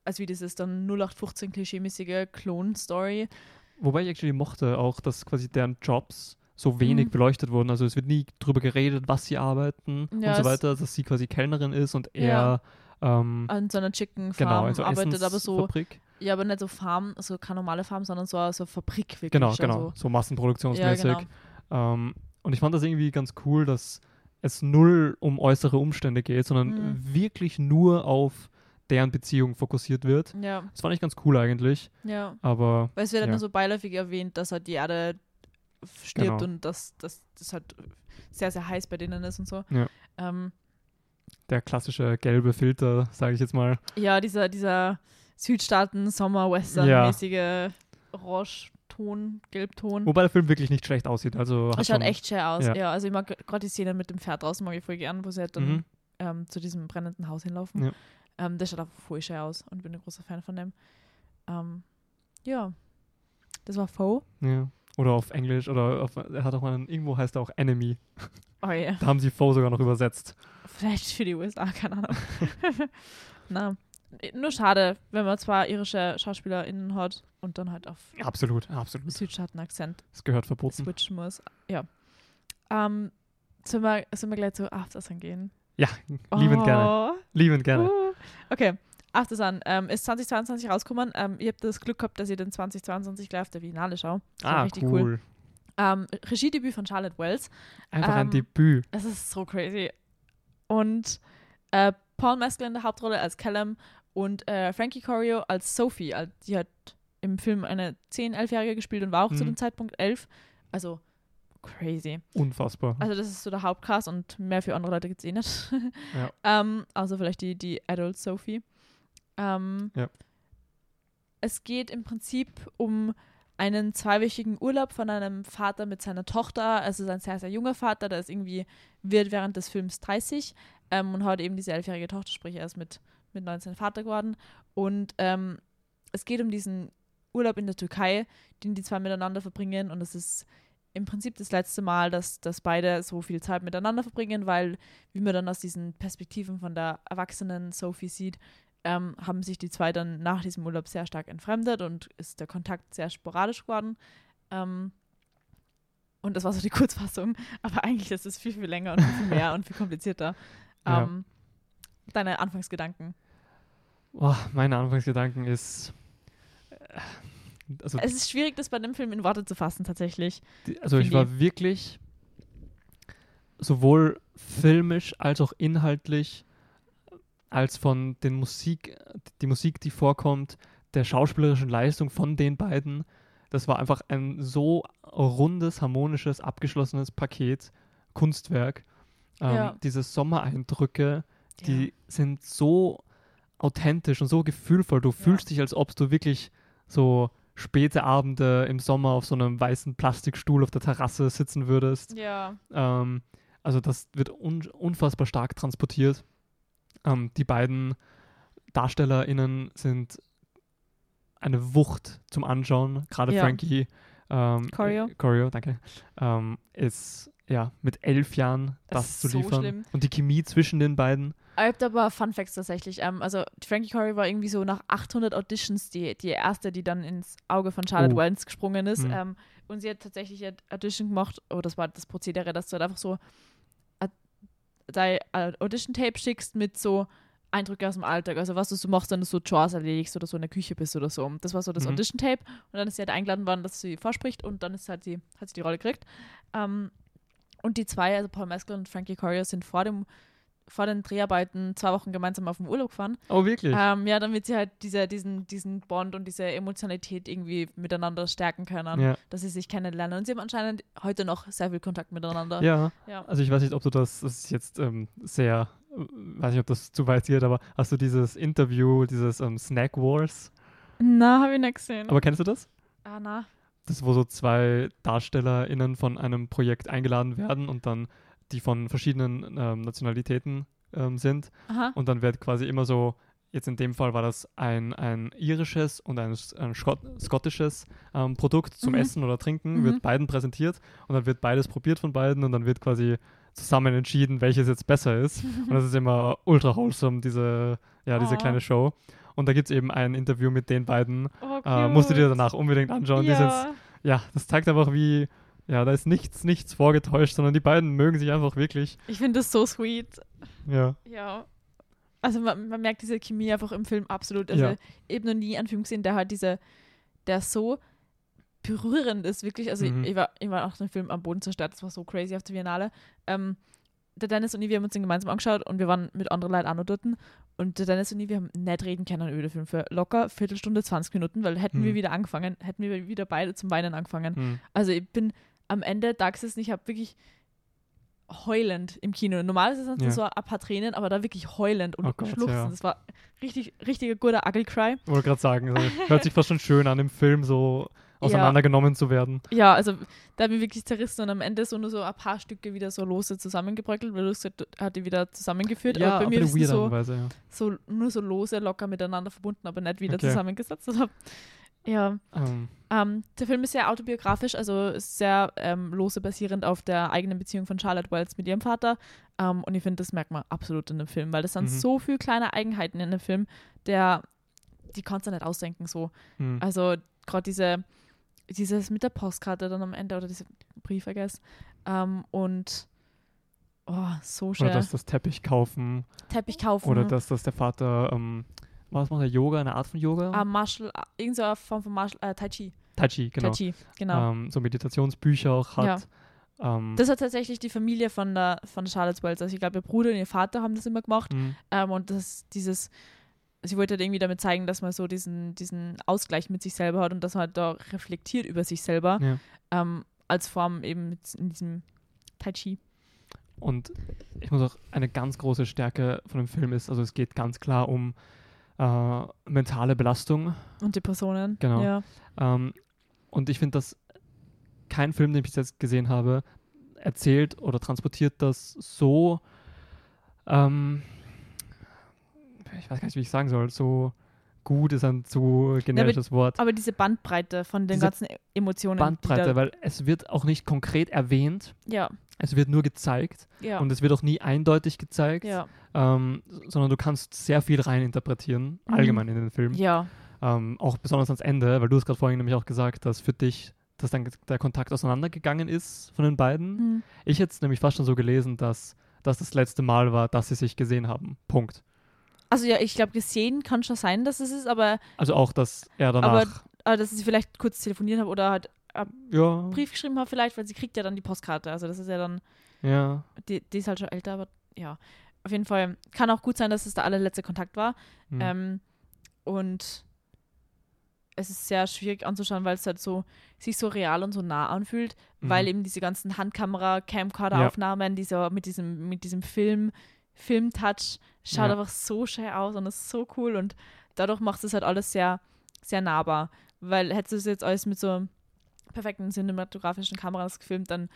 als wie dieses dann 0815 klischeemäßige Klon-Story. Wobei ich actually mochte auch, dass quasi deren Jobs so wenig Mhm. beleuchtet wurden. Also es wird nie drüber geredet, was sie arbeiten und so weiter, dass sie quasi Kellnerin ist und er. Ähm, An so einer Chicken genau, Farm also arbeitet, aber so, Essensfabrik. ja, aber nicht so Farm, also keine normale Farm, sondern so eine so Fabrik wirklich. Genau, genau, Also, so massenproduktionsmäßig. ja, genau. ähm, und ich fand das irgendwie ganz cool, dass es null um äußere Umstände geht, sondern Mhm. wirklich nur auf deren Beziehung fokussiert wird. Ja, Das fand ich ganz cool eigentlich, ja. aber Weil es wird halt Ja. nur so beiläufig erwähnt, dass halt die Erde stirbt Genau. und dass dass das halt sehr, sehr heiß bei denen ist und so. Ja. Ähm, der klassische gelbe Filter, sage ich jetzt mal. ja, dieser, dieser Südstaaten-Sommer-Western-mäßige Orange-Ton, Gelbton. Wobei der Film wirklich nicht schlecht aussieht. Also Das schaut schon- echt schön aus. ja. Ja, also ich mag gerade die Szene mit dem Pferd draußen mag ich voll gern, wo sie halt dann Mhm. ähm, zu diesem brennenden Haus hinlaufen. Ja. Ähm, das schaut auch voll schön aus und bin ein großer Fan von dem. Ähm, ja, das war Foe. Ja. Oder auf Englisch oder auf, er hat auch mal einen, irgendwo heißt er auch Enemy. Oh ja, Da haben sie Foe sogar noch übersetzt. vielleicht für die USA, keine Ahnung. Na, nur schade, wenn man zwar irische SchauspielerInnen hat und dann halt auf Absolut, absolut. Südstaaten-Akzent Das gehört verboten. switchen muss. Ja. Ähm, sollen, wir, sollen wir gleich zu Aftersun gehen? Ja, liebend Oh. gerne. Liebend gerne. Uh, okay. Aftersun ähm, ist 2022 rausgekommen. Ähm, ich habe das Glück gehabt, dass ich den 2022 gleich auf der Biennale schaue. Das ah, richtig cool. cool. Ähm, Regiedebüt von Charlotte Wells. Einfach ein Ähm, Debüt. Es ist so crazy. Und äh, Paul Mescal in der Hauptrolle als Callum und äh, Frankie Corio als Sophie. Al- Die hat im Film eine 10-, 11-Jährige gespielt und war auch zu Mhm. dem Zeitpunkt 11. Also crazy. Unfassbar. Also das ist so der Hauptcast und mehr für andere Leute gibt es eh nicht. Ja. ähm, also vielleicht die, die Adult Sophie. Ähm, Ja. Es geht im Prinzip um einen zweiwöchigen Urlaub von einem Vater mit seiner Tochter. Es ist ein sehr, sehr junger Vater, der ist irgendwie, wird während des Films 30 ähm, und hat eben diese elfjährige Tochter, sprich er ist mit, mit 19 Vater geworden. Und ähm, es geht um diesen Urlaub in der Türkei, den die zwei miteinander verbringen und es ist im Prinzip das letzte Mal, dass, dass beide so viel Zeit miteinander verbringen, weil, wie man dann aus diesen Perspektiven von der erwachsenen Sophie sieht, ähm, haben sich die zwei dann nach diesem Urlaub sehr stark entfremdet und ist der Kontakt sehr sporadisch geworden. Ähm, und das war so die Kurzfassung, aber eigentlich ist es viel, viel länger und viel mehr und viel komplizierter. Ja. Ähm, deine Anfangsgedanken. Oh, meine Anfangsgedanken ist. äh, Also, Es ist schwierig, das bei dem Film in Worte zu fassen, tatsächlich. die, also ich war wirklich sowohl filmisch als auch inhaltlich als von den Musik, die Musik, die vorkommt, der schauspielerischen Leistung von den beiden. Das war einfach ein so rundes, harmonisches, abgeschlossenes Paket, Kunstwerk. Ähm, Ja. Diese Sommereindrücke, die sind so authentisch und so gefühlvoll. Du fühlst dich, als ob du wirklich so späte Abende im Sommer auf so einem weißen Plastikstuhl auf der Terrasse sitzen würdest. Ja, Ähm, also das wird un unfassbar stark transportiert. Ähm, die beiden DarstellerInnen sind eine Wucht zum Anschauen. Gerade Ja. Frankie ähm, Corio. Äh, Corio, danke. Ähm, ist ja, mit elf Jahren Das das, ist zu so liefern. schlimm. Und die Chemie zwischen den beiden. Ich habe aber Fun Facts tatsächlich. Ähm, also Frankie Cory war irgendwie so nach 800 Auditions die, die erste, die dann ins Auge von Charlotte Oh. Wells gesprungen ist. Mhm. Ähm, und sie hat tatsächlich eine Audition gemacht. Oh, das war das Prozedere, dass du halt einfach so dein äh, Audition-Tape schickst mit so Eindrücke aus dem Alltag. Also was du so machst, wenn du so Chores erledigst oder so in der Küche bist oder so. Das war so das Mhm. Audition-Tape. Und dann ist sie halt eingeladen worden, dass sie vorspricht und dann ist halt sie, hat sie die Rolle gekriegt. Ähm, und die zwei, also Paul Mescal und Frankie Corio, sind vor dem vor den Dreharbeiten zwei Wochen gemeinsam auf den Urlaub gefahren. Oh, wirklich? Ähm, ja, damit sie halt diese, diesen, diesen Bond und diese Emotionalität irgendwie miteinander stärken können, ja. dass sie sich kennenlernen. Und sie haben anscheinend heute noch sehr viel Kontakt miteinander. ja. Ja. Also ich weiß nicht, ob du das, das ist jetzt ähm, sehr, weiß nicht, ob das zu weit geht, aber hast du dieses Interview, dieses ähm, Snack Wars? Na, habe ich nicht gesehen. Aber kennst du das? ah, na. Das, wo so zwei DarstellerInnen von einem Projekt eingeladen werden und dann die von verschiedenen ähm, Nationalitäten ähm, sind. Aha. Und dann wird quasi immer so, jetzt in dem Fall war das ein, ein irisches und ein, ein Schott, skottisches ähm, Produkt zum Mhm. Essen oder Trinken, Mhm. wird beiden präsentiert und dann wird beides probiert von beiden und dann wird quasi zusammen entschieden, welches jetzt besser ist. Und das ist immer ultra wholesome, diese, ja, diese Oh. kleine Show. Und da gibt es eben ein Interview mit den beiden. Oh, Äh, musst du dir danach unbedingt anschauen. Ja. ja, das zeigt einfach, wie, ja, da ist nichts, nichts vorgetäuscht, sondern die beiden mögen sich einfach wirklich. Ich finde das so sweet. Ja. Ja. Also man, man merkt diese Chemie einfach im Film absolut. Also Ja. eben noch nie einen Film gesehen, der halt diese, der so berührend ist, wirklich. Also Mhm. ich, ich, war, ich war auch den Film am Boden zerstört, das war so crazy auf der Biennale. Ähm, der Dennis und ich, wir haben uns den gemeinsam angeschaut und wir waren mit anderen Leuten auch noch dort. Und der Dennis und ich, wir haben nicht reden können über den Film für locker Viertelstunde, 20 Minuten, weil hätten wir Mhm. wieder angefangen, hätten wir wieder beide zum Weinen angefangen. Hm. Also ich bin am Ende da gesessen, ich habe wirklich heulend im Kino. Normal ist es Ja. so ein paar Tränen, aber da wirklich heulend und Oh Gott, schluchzen. ja. Das war richtig, richtiger guter Ugly Cry. Wollte gerade sagen, also, hört sich fast schon schön an, im Film so auseinandergenommen zu werden. Ja, also da hat mich wirklich zerrissen und am Ende so nur so ein paar Stücke wieder so lose zusammengebröckelt, weil du gesagt, hat die wieder zusammengeführt. ja, aber bei mir ist so, und Weise, ja. so nur so lose, locker miteinander verbunden, aber nicht wieder Okay. zusammengesetzt. Also, ja. Ähm, Ähm, der Film ist sehr autobiografisch, also ist sehr ähm, lose basierend auf der eigenen Beziehung von Charlotte Wells mit ihrem Vater. Ähm, und ich finde, das merkt man absolut in dem Film, weil das sind Mhm. so viele kleine Eigenheiten in dem Film, der, die kannst du nicht ausdenken so. hm. Also gerade diese, dieses mit der Postkarte dann am Ende oder diese Brief, I guess. Ähm, und oh, so schön. Oder dass das Teppich kaufen. Teppich kaufen. Oder dass, dass der Vater, ähm, was macht er, Yoga, eine Art von Yoga? Ah, Martial, ah, irgendeine Form von Martial, äh, Tai Chi. Tai Chi, genau. Tai Chi, genau. Ähm, so Meditationsbücher auch hat. Ähm, Das hat tatsächlich die Familie von der, von Charlotte Wells. Also ich glaube, ihr Bruder und ihr Vater haben das immer gemacht. hm, Ähm, und das dieses, sie wollte halt irgendwie damit zeigen, dass man so diesen, diesen Ausgleich mit sich selber hat und dass man halt da reflektiert über sich selber. Ja. Ähm, als Form eben in diesem Tai Chi. Und ich muss auch, eine ganz große Stärke von dem Film ist, also es geht ganz klar um äh, mentale Belastung. Und Depressionen. Genau. Ja. Ähm, und ich finde, dass kein Film, den ich bis jetzt gesehen habe, erzählt oder transportiert das so, ähm, ich weiß gar nicht, wie ich sagen soll, so gut ist ein zu generisches Wort. Aber diese Bandbreite von den Diese ganzen Emotionen. die Bandbreite, weil es wird auch nicht konkret erwähnt, ja, es wird nur gezeigt ja. und es wird auch nie eindeutig gezeigt, ja. ähm, sondern du kannst sehr viel reininterpretieren, Mhm. allgemein in den Film. Ja. Ähm, auch besonders ans Ende, weil du hast gerade vorhin nämlich auch gesagt, dass für dich, dass dann der Kontakt auseinandergegangen ist von den beiden. Hm. Ich hätte es nämlich fast schon so gelesen, dass das das letzte Mal war, dass sie sich gesehen haben. Punkt. Also ja, ich glaube, gesehen kann schon sein, dass es ist, aber, Also auch, dass er danach, aber, aber dass sie vielleicht kurz telefoniert haben oder halt ja, Brief geschrieben haben vielleicht, weil sie kriegt ja dann die Postkarte. Also das ist ja dann, ja, die, die ist halt schon älter, aber ja. Auf jeden Fall kann auch gut sein, dass es der allerletzte Kontakt war. hm, Ähm, und es ist sehr schwierig anzuschauen, weil es halt so sich so real und so nah anfühlt, weil mhm. eben diese ganzen Handkamera, Camcorder-Aufnahmen, dieser mit diesem mit diesem Film Filmtouch schaut Ja. einfach so schön aus und ist so cool und dadurch macht es halt alles sehr sehr nahbar, weil hättest du es jetzt alles mit so perfekten cinematografischen Kameras gefilmt, dann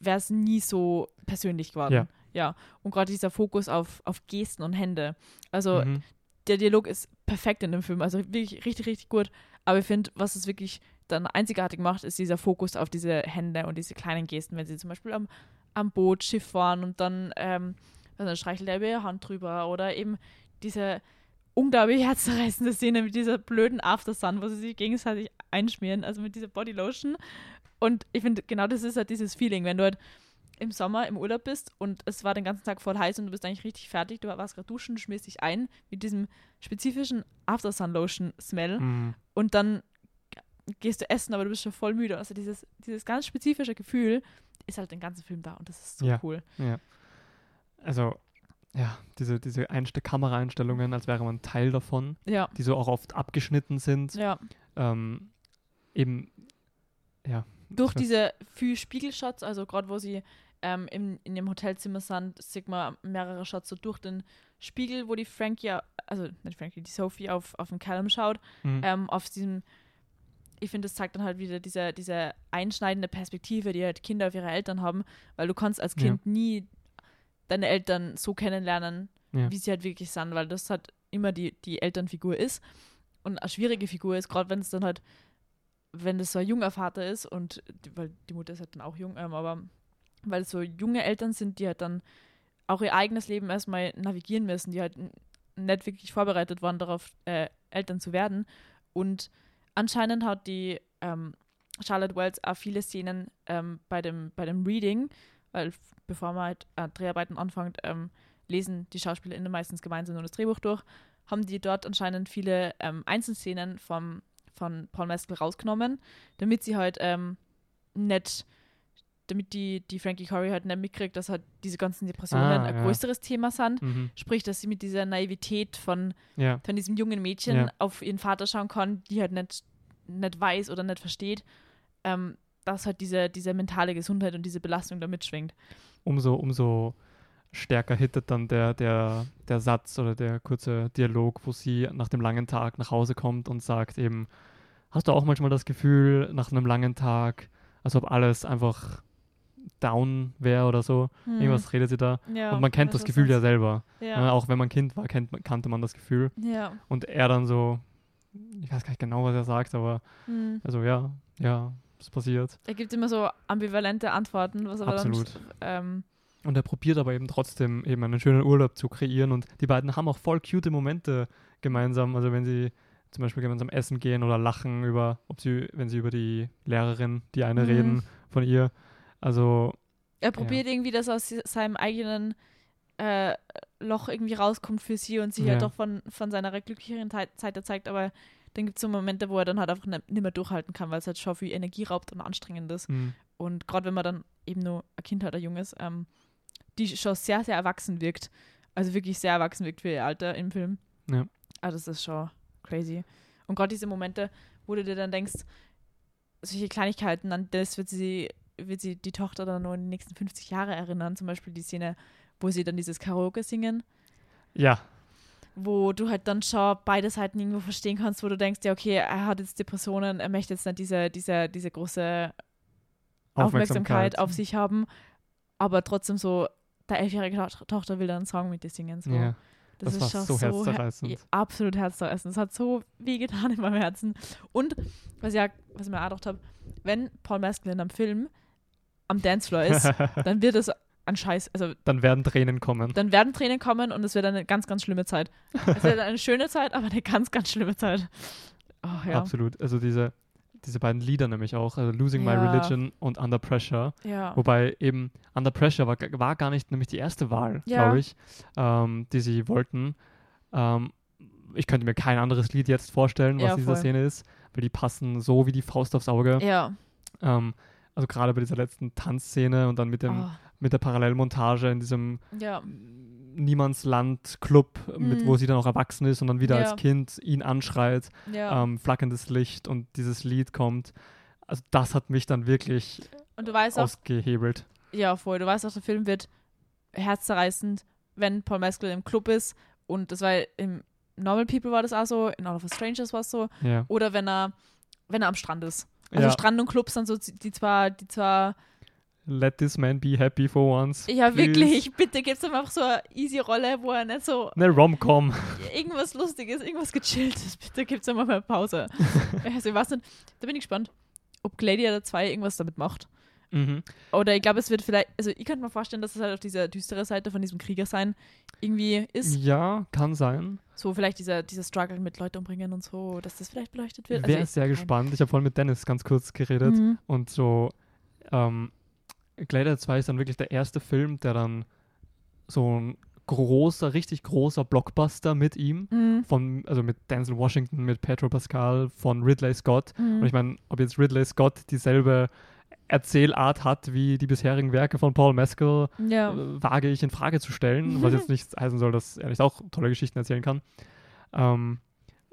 wäre es nie so persönlich geworden. Ja. ja. Und gerade dieser Fokus auf, auf Gesten und Hände. Also mhm. der Dialog ist perfekt in dem Film, also wirklich richtig, richtig gut. Aber ich finde, was es wirklich dann einzigartig macht, ist dieser Fokus auf diese Hände und diese kleinen Gesten, wenn sie zum Beispiel am, am Boot Schiff fahren und dann, ähm, dann streichelt er über ihre Hand drüber oder eben diese unglaublich herzzerreißende Szene mit dieser blöden Aftersun, wo sie sich gegenseitig einschmieren, also mit dieser Bodylotion. Und ich finde, genau das ist halt dieses Feeling, wenn du halt im Sommer im Urlaub bist und es war den ganzen Tag voll heiß und du bist eigentlich richtig fertig, du warst gerade duschen, schmierst dich ein mit diesem spezifischen Aftersun-Lotion-Smell Mhm. und dann gehst du essen, aber du bist schon voll müde. Also dieses, dieses ganz spezifische Gefühl ist halt den ganzen Film da und das ist so Ja. cool. Ja. Also, ja, diese, diese Einste Kameraeinstellungen, als wäre man Teil davon, Ja, die so auch oft abgeschnitten sind. ja. Ähm, eben, ja. Durch Ja. diese viel Spiegelshots, also gerade wo sie ähm, in, in dem Hotelzimmer sind, sieht man mehrere Shots so durch den Spiegel, wo die Frankie, also nicht Frankie, die Sophie auf, auf den Callum schaut, Mhm. ähm, auf diesem, ich finde, das zeigt dann halt wieder diese, diese einschneidende Perspektive, die halt Kinder auf ihre Eltern haben, weil du kannst als Ja. Kind nie deine Eltern so kennenlernen, Ja. wie sie halt wirklich sind, weil das halt immer die, die Elternfigur ist und eine schwierige Figur ist, gerade wenn es dann halt, wenn das so ein junger Vater ist und, weil die Mutter ist halt dann auch jung, ähm, aber weil es so junge Eltern sind, die halt dann auch ihr eigenes Leben erstmal navigieren müssen, die halt nicht wirklich vorbereitet waren darauf, äh, Eltern zu werden. Und anscheinend hat die ähm, Charlotte Wells auch viele Szenen ähm, bei, dem, bei dem Reading, weil bevor man halt äh, Dreharbeiten anfängt, ähm, lesen die SchauspielerInnen meistens gemeinsam nur das Drehbuch durch, haben die dort anscheinend viele ähm, Einzelszenen vom, von Paul Mescal rausgenommen, damit sie halt ähm, nicht, damit die, die Frankie Corey halt nicht mitkriegt, dass halt diese ganzen Depressionen Ah, ein ja. größeres Thema sind. Mhm. Sprich, dass sie mit dieser Naivität von, Ja. von diesem jungen Mädchen Ja. auf ihren Vater schauen kann, die halt nicht, nicht weiß oder nicht versteht, ähm, dass halt diese, diese mentale Gesundheit und diese Belastung da mitschwingt. umso, umso stärker hittet dann der, der, der Satz oder der kurze Dialog, wo sie nach dem langen Tag nach Hause kommt und sagt eben, hast du auch manchmal das Gefühl, nach einem langen Tag, als ob alles einfach down wäre oder so? Hm. Irgendwas redet sie da. Ja, und man kennt das Gefühl ja selber. Ja. Äh, auch wenn man Kind war, kennt, kannte man das Gefühl. ja. Und er dann so, ich weiß gar nicht genau, was er sagt, aber Hm. also ja, ja, es passiert. Er gibt immer so ambivalente Antworten, was aber Absolut. dann ähm, Und er probiert aber eben trotzdem eben einen schönen Urlaub zu kreieren. Und die beiden haben auch voll cute Momente gemeinsam. Also wenn sie zum Beispiel gemeinsam essen gehen oder lachen über, ob sie, wenn sie über die Lehrerin, die eine Mhm. reden von ihr. Also er probiert irgendwie, dass er aus seinem eigenen äh, Loch irgendwie rauskommt für sie und sie halt Ja. doch von, von seiner glücklicheren Zeit Zeit zeigt, aber dann gibt es so Momente, wo er dann halt einfach nicht mehr durchhalten kann, weil es halt schon viel Energie raubt und anstrengend ist. mh, Und gerade wenn man dann eben nur ein Kind hat, ein Junges, ähm, die schon sehr, sehr erwachsen wirkt. Also wirklich sehr erwachsen wirkt für ihr Alter im Film. Ja. Also das ist schon crazy. Und gerade diese Momente, wo du dir dann denkst, solche Kleinigkeiten, an das wird sie, wird sie die Tochter dann nur in den nächsten 50 Jahre erinnern. Zum Beispiel die Szene, wo sie dann dieses Karaoke singen, ja, wo du halt dann schon beide Seiten irgendwo verstehen kannst, wo du denkst, ja, okay, er hat jetzt Depressionen, er möchte jetzt nicht diese, diese, diese große Aufmerksamkeit auf sich haben, aber trotzdem so, der elfjährige To- Tochter will dann einen Song mit dir singen. So. Ja, das, das, ist war schon so her- herzzerreißend. ja, absolut herzzerreißend. Das hat so weh getan in meinem Herzen. Und was, ja, was ich mir auch gedacht habe, wenn Paul Mescal in einem Film am Dancefloor ist, dann wird es ein Scheiß, also Dann werden Tränen kommen. dann werden Tränen kommen und es wird eine ganz, ganz schlimme Zeit. Es wird eine schöne Zeit, aber eine ganz, ganz schlimme Zeit. Oh ja. Absolut. Also diese, diese beiden Lieder nämlich auch, also Losing My Ja. Religion und Under Pressure. Ja. Wobei eben Under Pressure war, war gar nicht nämlich die erste Wahl, glaube ich, ähm, die sie wollten. Ähm, ich könnte mir kein anderes Lied jetzt vorstellen, was Ja, diese voll. Szene ist, weil die passen so wie die Faust aufs Auge. Ja. Ähm, also gerade bei dieser letzten Tanzszene und dann mit, dem, Oh, mit der Parallelmontage in diesem ja. Niemandsland-Club, Mhm. wo sie dann auch erwachsen ist und dann wieder Ja. als Kind ihn anschreit, Ja. ähm, flackerndes Licht und dieses Lied kommt. Also das hat mich dann wirklich und du weißt auch, ausgehebelt. Ja, voll. Du weißt auch, der Film wird herzzerreißend, wenn Paul Mescal im Club ist. Und das war im Normal People war das auch so, in All of Us Strangers war es so. Oder wenn er, wenn er am Strand ist. Also. Strand und Club sind so die zwar, die zwar let this man be happy for once. Ja, please. wirklich. Bitte gib's ihm einfach so eine easy Rolle, wo er nicht so Eine Rom-Com. irgendwas Lustiges, irgendwas Gechilltes. Bitte gib's ihm mal eine Pause. also, ich weiß nicht, da bin ich gespannt, ob Gladiator 2 irgendwas damit macht. Mhm. Oder ich glaube, es wird vielleicht, also ich könnte mir vorstellen, dass es halt auf dieser düstere Seite von diesem Krieger sein irgendwie ist. Ja, kann sein. So vielleicht dieser, dieser Struggle mit Leute umbringen und so, dass das vielleicht beleuchtet wird. Wäre ich- sehr gespannt. Ich habe vorhin mit Dennis ganz kurz geredet Mhm. und so ähm, Gladiator 2 ist dann wirklich der erste Film, der dann so ein großer, richtig großer Blockbuster mit ihm, Mhm. von, also mit Denzel Washington, mit Pedro Pascal, von Ridley Scott. Mhm. Und ich meine, ob jetzt Ridley Scott dieselbe Erzählart hat wie die bisherigen Werke von Paul Mescal, ja. äh, wage ich in Frage zu stellen, was jetzt nicht heißen soll, dass er nicht auch tolle Geschichten erzählen kann. Ähm,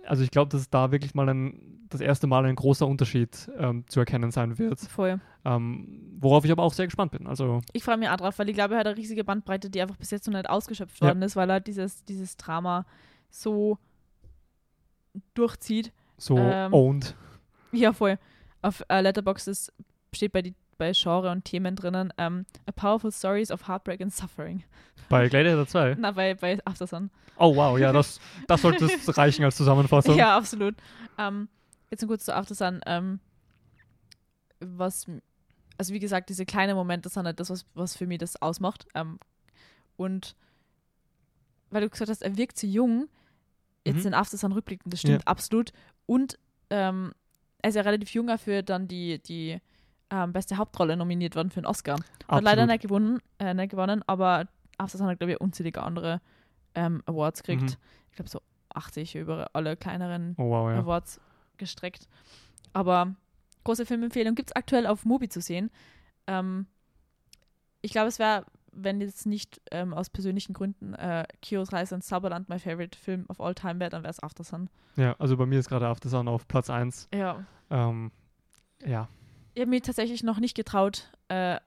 also ich glaube, dass da wirklich mal ein, das erste Mal ein großer Unterschied ähm, zu erkennen sein wird, Voll. ähm, worauf ich aber auch sehr gespannt bin. Also Ich freue mich auch drauf, weil ich glaube, er hat eine riesige Bandbreite, die einfach bis jetzt noch nicht ausgeschöpft Ja. worden ist, weil er dieses, dieses Drama so durchzieht. so Ähm, owned. Ja, voll. Auf äh, Letterboxd steht bei, die, bei Genre und Themen drinnen ähm, A Powerful Stories of Heartbreak and Suffering. Bei Gladiator 2. Na, bei, bei Aftersun. Oh wow, ja, das, das sollte reichen als Zusammenfassung. Ja, absolut. Ähm, jetzt noch kurz zu Aftersun. Ähm, was, also wie gesagt, diese kleinen Momente sind halt das, was, was für mich das ausmacht. Und weil du gesagt hast, er wirkt zu jung, jetzt Mhm. in Aftersun rückblickend, das stimmt absolut. Und ähm, er ist ja relativ junger für dann die, die ähm, beste Hauptrolle nominiert worden für einen Oscar. Hat Absolut. leider nicht gewonnen, äh, nicht gewonnen aber Aftersun hat, glaube ich, unzählige andere ähm, Awards gekriegt. Mhm. Ich glaube, so 80 über alle kleineren Oh wow, ja. Awards gestreckt. Aber große Filmempfehlung gibt es aktuell auf Mubi zu sehen. Ähm, ich glaube, es wäre, wenn jetzt nicht ähm, aus persönlichen Gründen äh, Kios Reise ins Zauberland mein Favorite Film of all time wäre, dann wäre es Aftersun. Ja, also bei mir ist gerade After Sun auf Platz 1. Ja. Ähm, ja, Ich habe mir tatsächlich noch nicht getraut, äh,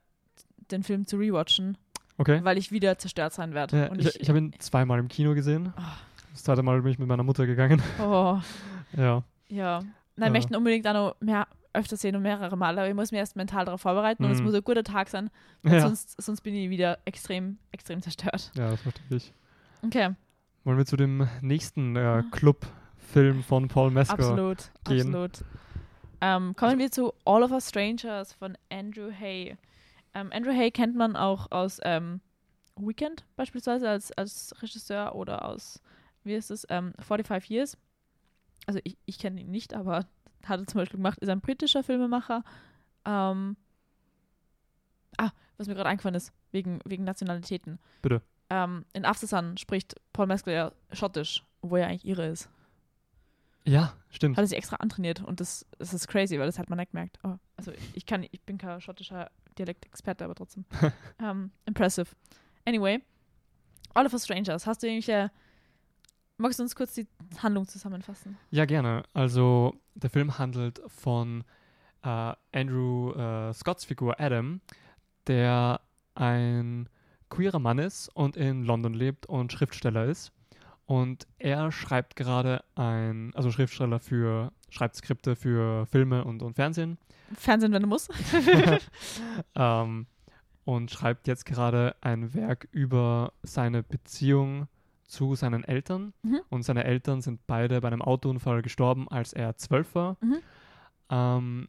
den Film zu rewatchen, okay. weil ich wieder zerstört sein werde. Ja, Und ich ich habe ihn zweimal im Kino gesehen. Ah. Das zweite Mal bin ich mit meiner Mutter gegangen. oh, ja. ja. Nein, Ja. ich möchte ihn unbedingt auch noch mehr öfter sehen und mehrere Male, aber ich muss mir erst mental darauf vorbereiten und es Mhm. muss ein guter Tag sein, Ja. sonst, sonst bin ich wieder extrem, extrem zerstört. ja, das verstehe ich. Okay, Wollen wir zu dem nächsten äh, Club-Film von Paul absolut, gehen. absolut. Ähm, kommen wir zu All of Us Strangers von Andrew Hay. Ähm, Andrew Hay kennt man auch aus ähm, Weekend beispielsweise als, als Regisseur oder aus, wie ist es, ähm, 45 Years. Also ich, ich kenne ihn nicht, aber hat er zum Beispiel gemacht, ist ein britischer Filmemacher. Ähm, ah, was mir gerade eingefallen ist, wegen, wegen Nationalitäten. Bitte. Ähm, in After Sun spricht Paul Mescal ja Schottisch, obwohl er eigentlich Ire ist. Ja, stimmt. Hat er sich extra antrainiert und das, das ist crazy, weil das hat man nicht gemerkt. Oh, also ich kann, ich bin kein schottischer Dialektexperte, aber trotzdem. ähm, impressive. Anyway, All of Us Strangers, hast du irgendwelche, magst du uns kurz die Handlung zusammenfassen? Ja, gerne. Also, der Film handelt von äh, Andrew äh, Scotts Figur Adam, der ein queerer Mann ist und in London lebt und Schriftsteller ist. Und er schreibt gerade ein, also Schriftsteller für, schreibt Skripte für Filme und, und Fernsehen. Fernsehen, wenn du musst. ähm, und schreibt jetzt gerade ein Werk über seine Beziehung zu seinen Eltern. Mhm. Und seine Eltern sind beide bei einem Autounfall gestorben, als er zwölf war. Mhm. Ähm,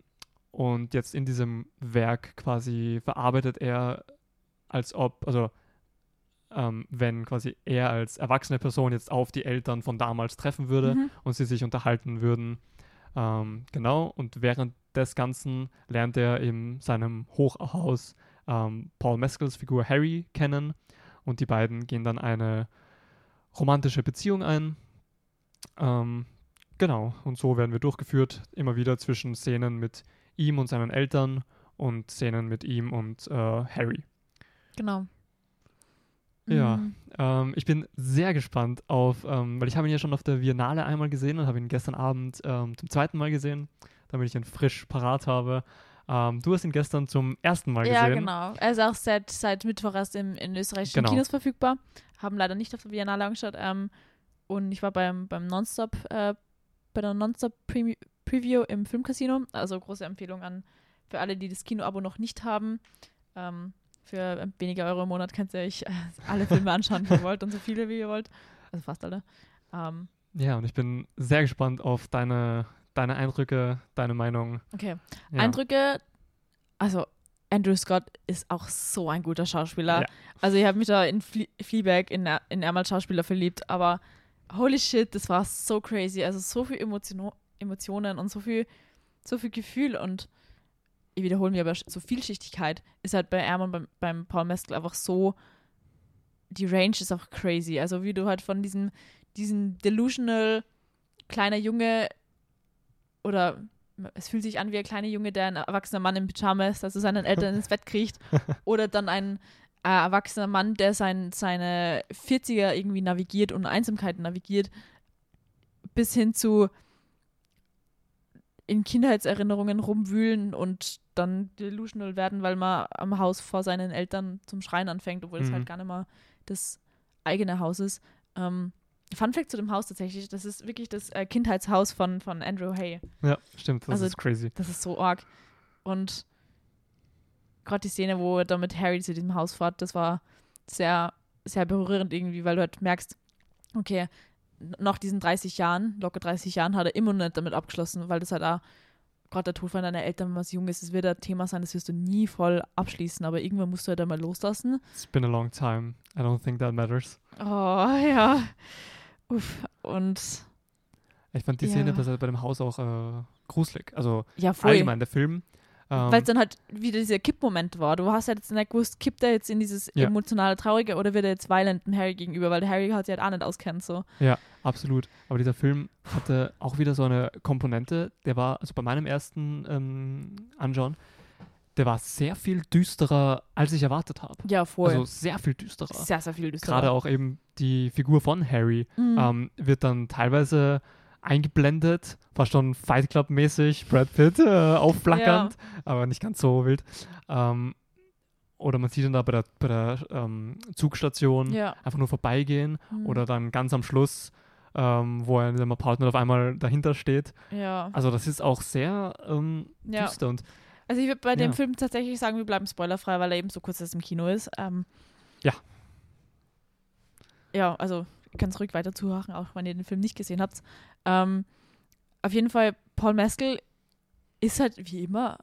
und jetzt in diesem Werk quasi verarbeitet er, als ob, also ähm, wenn quasi er als erwachsene Person jetzt auf die Eltern von damals treffen würde Mhm. und sie sich unterhalten würden. Ähm, genau, und während des Ganzen lernt er in seinem Hochhaus ähm, Paul Mescals Figur Harry kennen und die beiden gehen dann eine romantische Beziehung ein. Ähm, genau, und so werden wir durchgeführt, immer wieder zwischen Szenen mit ihm und seinen Eltern und Szenen mit ihm und äh, Harry. Genau. Ja. Mhm. Ähm, ich bin sehr gespannt auf, ähm, weil ich habe ihn ja schon auf der Biennale einmal gesehen und habe ihn gestern Abend ähm, zum zweiten Mal gesehen, damit ich ihn frisch parat habe. Ähm, du hast ihn gestern zum ersten Mal Ja, gesehen. genau. Er ist auch seit, seit Mittwoch erst im, in österreichischen Genau. Kinos verfügbar. Haben leider nicht auf der Biennale angeschaut. Ähm, und ich war beim, beim Nonstop, äh, bei der Nonstop Premi- Preview im Filmcasino. Also große Empfehlung an für alle, die das Kinoabo noch nicht haben. Ähm, für weniger Euro im Monat könnt ihr euch äh, alle Filme anschauen, die ihr wollt und so viele, wie ihr wollt. Also fast alle. Ähm, Ja, und ich bin sehr gespannt auf deine, deine Eindrücke, deine Meinung. okay. Ja. Eindrücke, also Andrew Scott ist auch so ein guter Schauspieler. Ja. Also ich habe mich da in Fle Fleabag in, in als Schauspieler verliebt, aber holy shit, das war so crazy. Also so viel Emotion Emotionen und so viel, so viel Gefühl und ich wiederhole mich aber so Vielschichtigkeit ist halt bei Erman beim, beim Paul Mescal einfach so, die Range ist auch crazy. Also wie du halt von diesem, diesem delusional kleiner Junge oder es fühlt sich an wie ein kleiner Junge, der ein erwachsener Mann im Pyjama ist, also seinen Eltern ins Bett kriecht. Oder dann ein äh, erwachsener Mann, der sein, seine 40er irgendwie navigiert und Einsamkeit navigiert, bis hin zu in Kindheitserinnerungen rumwühlen und dann delusional werden, weil man am Haus vor seinen Eltern zum Schreien anfängt, obwohl es Mhm. halt gar nicht mal das eigene Haus ist. Ähm, Fun Fact zu dem Haus tatsächlich, das ist wirklich das äh, Kindheitshaus von, von Andrew Hay. Ja, stimmt, das Also- ist crazy. Das ist so arg. Und gerade die Szene, wo er da mit Harry zu diesem Haus fährt, das war sehr, sehr berührend irgendwie, weil du halt merkst, okay, nach diesen 30 Jahren, locker 30 Jahren, hat er immer noch nicht damit abgeschlossen, weil das halt auch, gerade der Tod von deiner Eltern, wenn man jung ist, das wird ein Thema sein, das wirst du nie voll abschließen, aber irgendwann musst du halt einmal loslassen. It's been a long time. I don't think that matters. Oh, ja. Uff. Und Ich fand die Ja. Szene bei, bei dem Haus auch äh, gruselig. Also ja, allgemein, der Film. Ähm, Weil es dann halt wieder dieser Kippmoment war. Du hast ja jetzt nicht gewusst, kippt er jetzt in dieses Ja. emotionale Traurige oder wird er jetzt violent dem Harry gegenüber, weil der Harry hat sich halt auch nicht auskennt. So. Absolut. Aber dieser Film hatte auch wieder so eine Komponente, der war, also bei meinem ersten ähm, Anschauen, der war sehr viel düsterer, als ich erwartet habe. Ja, voll. Also sehr viel düsterer. sehr, sehr viel düsterer. Gerade auch eben die Figur von Harry Mhm. ähm, wird dann teilweise eingeblendet, war schon Fight Club-mäßig, Brad Pitt äh, aufflackernd, aber nicht ganz so wild. Ähm, oder man sieht ihn da bei der, bei der ähm, Zugstation ja. einfach nur vorbeigehen Mhm. oder dann ganz am Schluss, ähm, wo er in seinem Apartment auf einmal dahinter steht. Ja. Also das ist auch sehr ähm, ja. düster und Also ich würde bei dem Ja. Film tatsächlich sagen, wir bleiben spoilerfrei, weil er eben so kurz erst im Kino ist. Ähm, Ja. Ja, also könnt ruhig weiter zuhören, auch wenn ihr den Film nicht gesehen habt. Ähm, auf jeden Fall, Paul Mescal ist halt wie immer,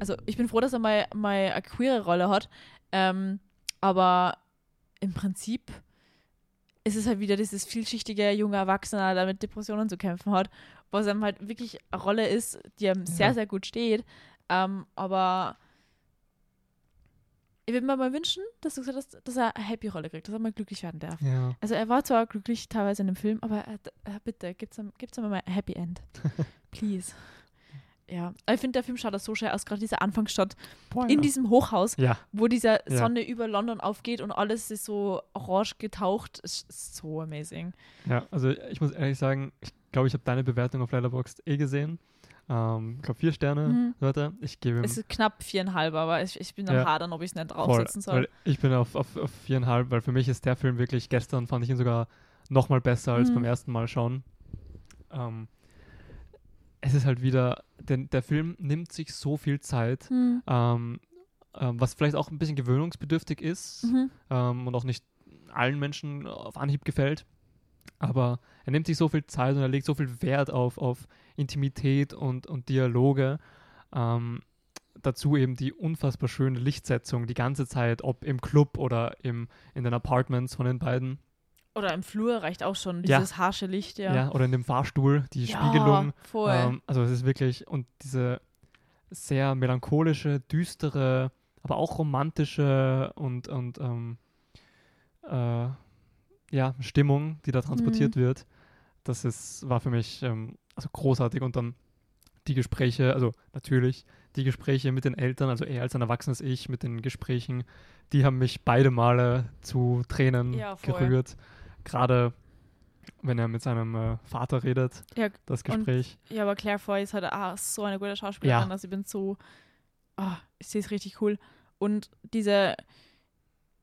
also ich bin froh, dass er mal, mal eine queere Rolle hat, ähm, aber im Prinzip ist es halt wieder dieses vielschichtige junge Erwachsene, der mit Depressionen zu kämpfen hat, was ihm halt wirklich eine Rolle ist, die ihm sehr, Ja. sehr gut steht. Ähm, aber ich würde mir mal wünschen, dass du gesagt hast, dass er eine Happy-Rolle kriegt, dass er mal glücklich werden darf. ja. Also er war zwar glücklich teilweise in dem Film, aber er, äh, bitte, gibt's ihm, gibt's ihm mal ein Happy End. Please. Ja, ich finde, der Film schaut auch so schön aus, gerade dieser Anfangsshot Boah, in ja. diesem Hochhaus, ja, wo dieser Ja. Sonne über London aufgeht und alles ist so orange getaucht. Ist so amazing. ja, also ich muss ehrlich sagen, ich glaube, ich habe deine Bewertung auf Letterboxd eh gesehen. Ähm, ich glaube vier Sterne, Mhm. Leute. Ich gebe ihm Es ist knapp viereinhalb, aber ich, ich bin am Ja. hadern, ob ich es nicht Voll, draufsetzen soll. weil ich bin auf, auf, auf viereinhalb, weil für mich ist der Film wirklich, gestern fand ich ihn sogar noch mal besser als Mhm. beim ersten Mal schauen. Ähm, es ist halt wieder, denn der Film nimmt sich so viel Zeit, Hm. ähm, ähm, was vielleicht auch ein bisschen gewöhnungsbedürftig ist Mhm. ähm, und auch nicht allen Menschen auf Anhieb gefällt. Aber er nimmt sich so viel Zeit und er legt so viel Wert auf, auf Intimität und, und Dialoge. Ähm, dazu eben die unfassbar schöne Lichtsetzung die ganze Zeit, ob im Club oder im, in den Apartments von den beiden. Oder im Flur reicht auch schon Ja. dieses harsche Licht, ja. Ja. oder in dem Fahrstuhl, die Ja, Spiegelung. voll. Ähm, also es ist wirklich, und diese sehr melancholische, düstere, aber auch romantische und, und ähm, äh, ja, Stimmung, die da transportiert Mhm. wird, das ist, war für mich ähm, also großartig. Und dann die Gespräche, also natürlich die Gespräche mit den Eltern, also er als ein erwachsenes Ich mit den Gesprächen, die haben mich beide Male zu Tränen Ja, gerührt. Gerade wenn er mit seinem äh, Vater redet, Ja, das und- Gespräch. Ja, aber Claire Foy ist halt ah, so eine gute Schauspielerin. Ja. Also ich bin so, ah, ich sehe es richtig cool. Und diese,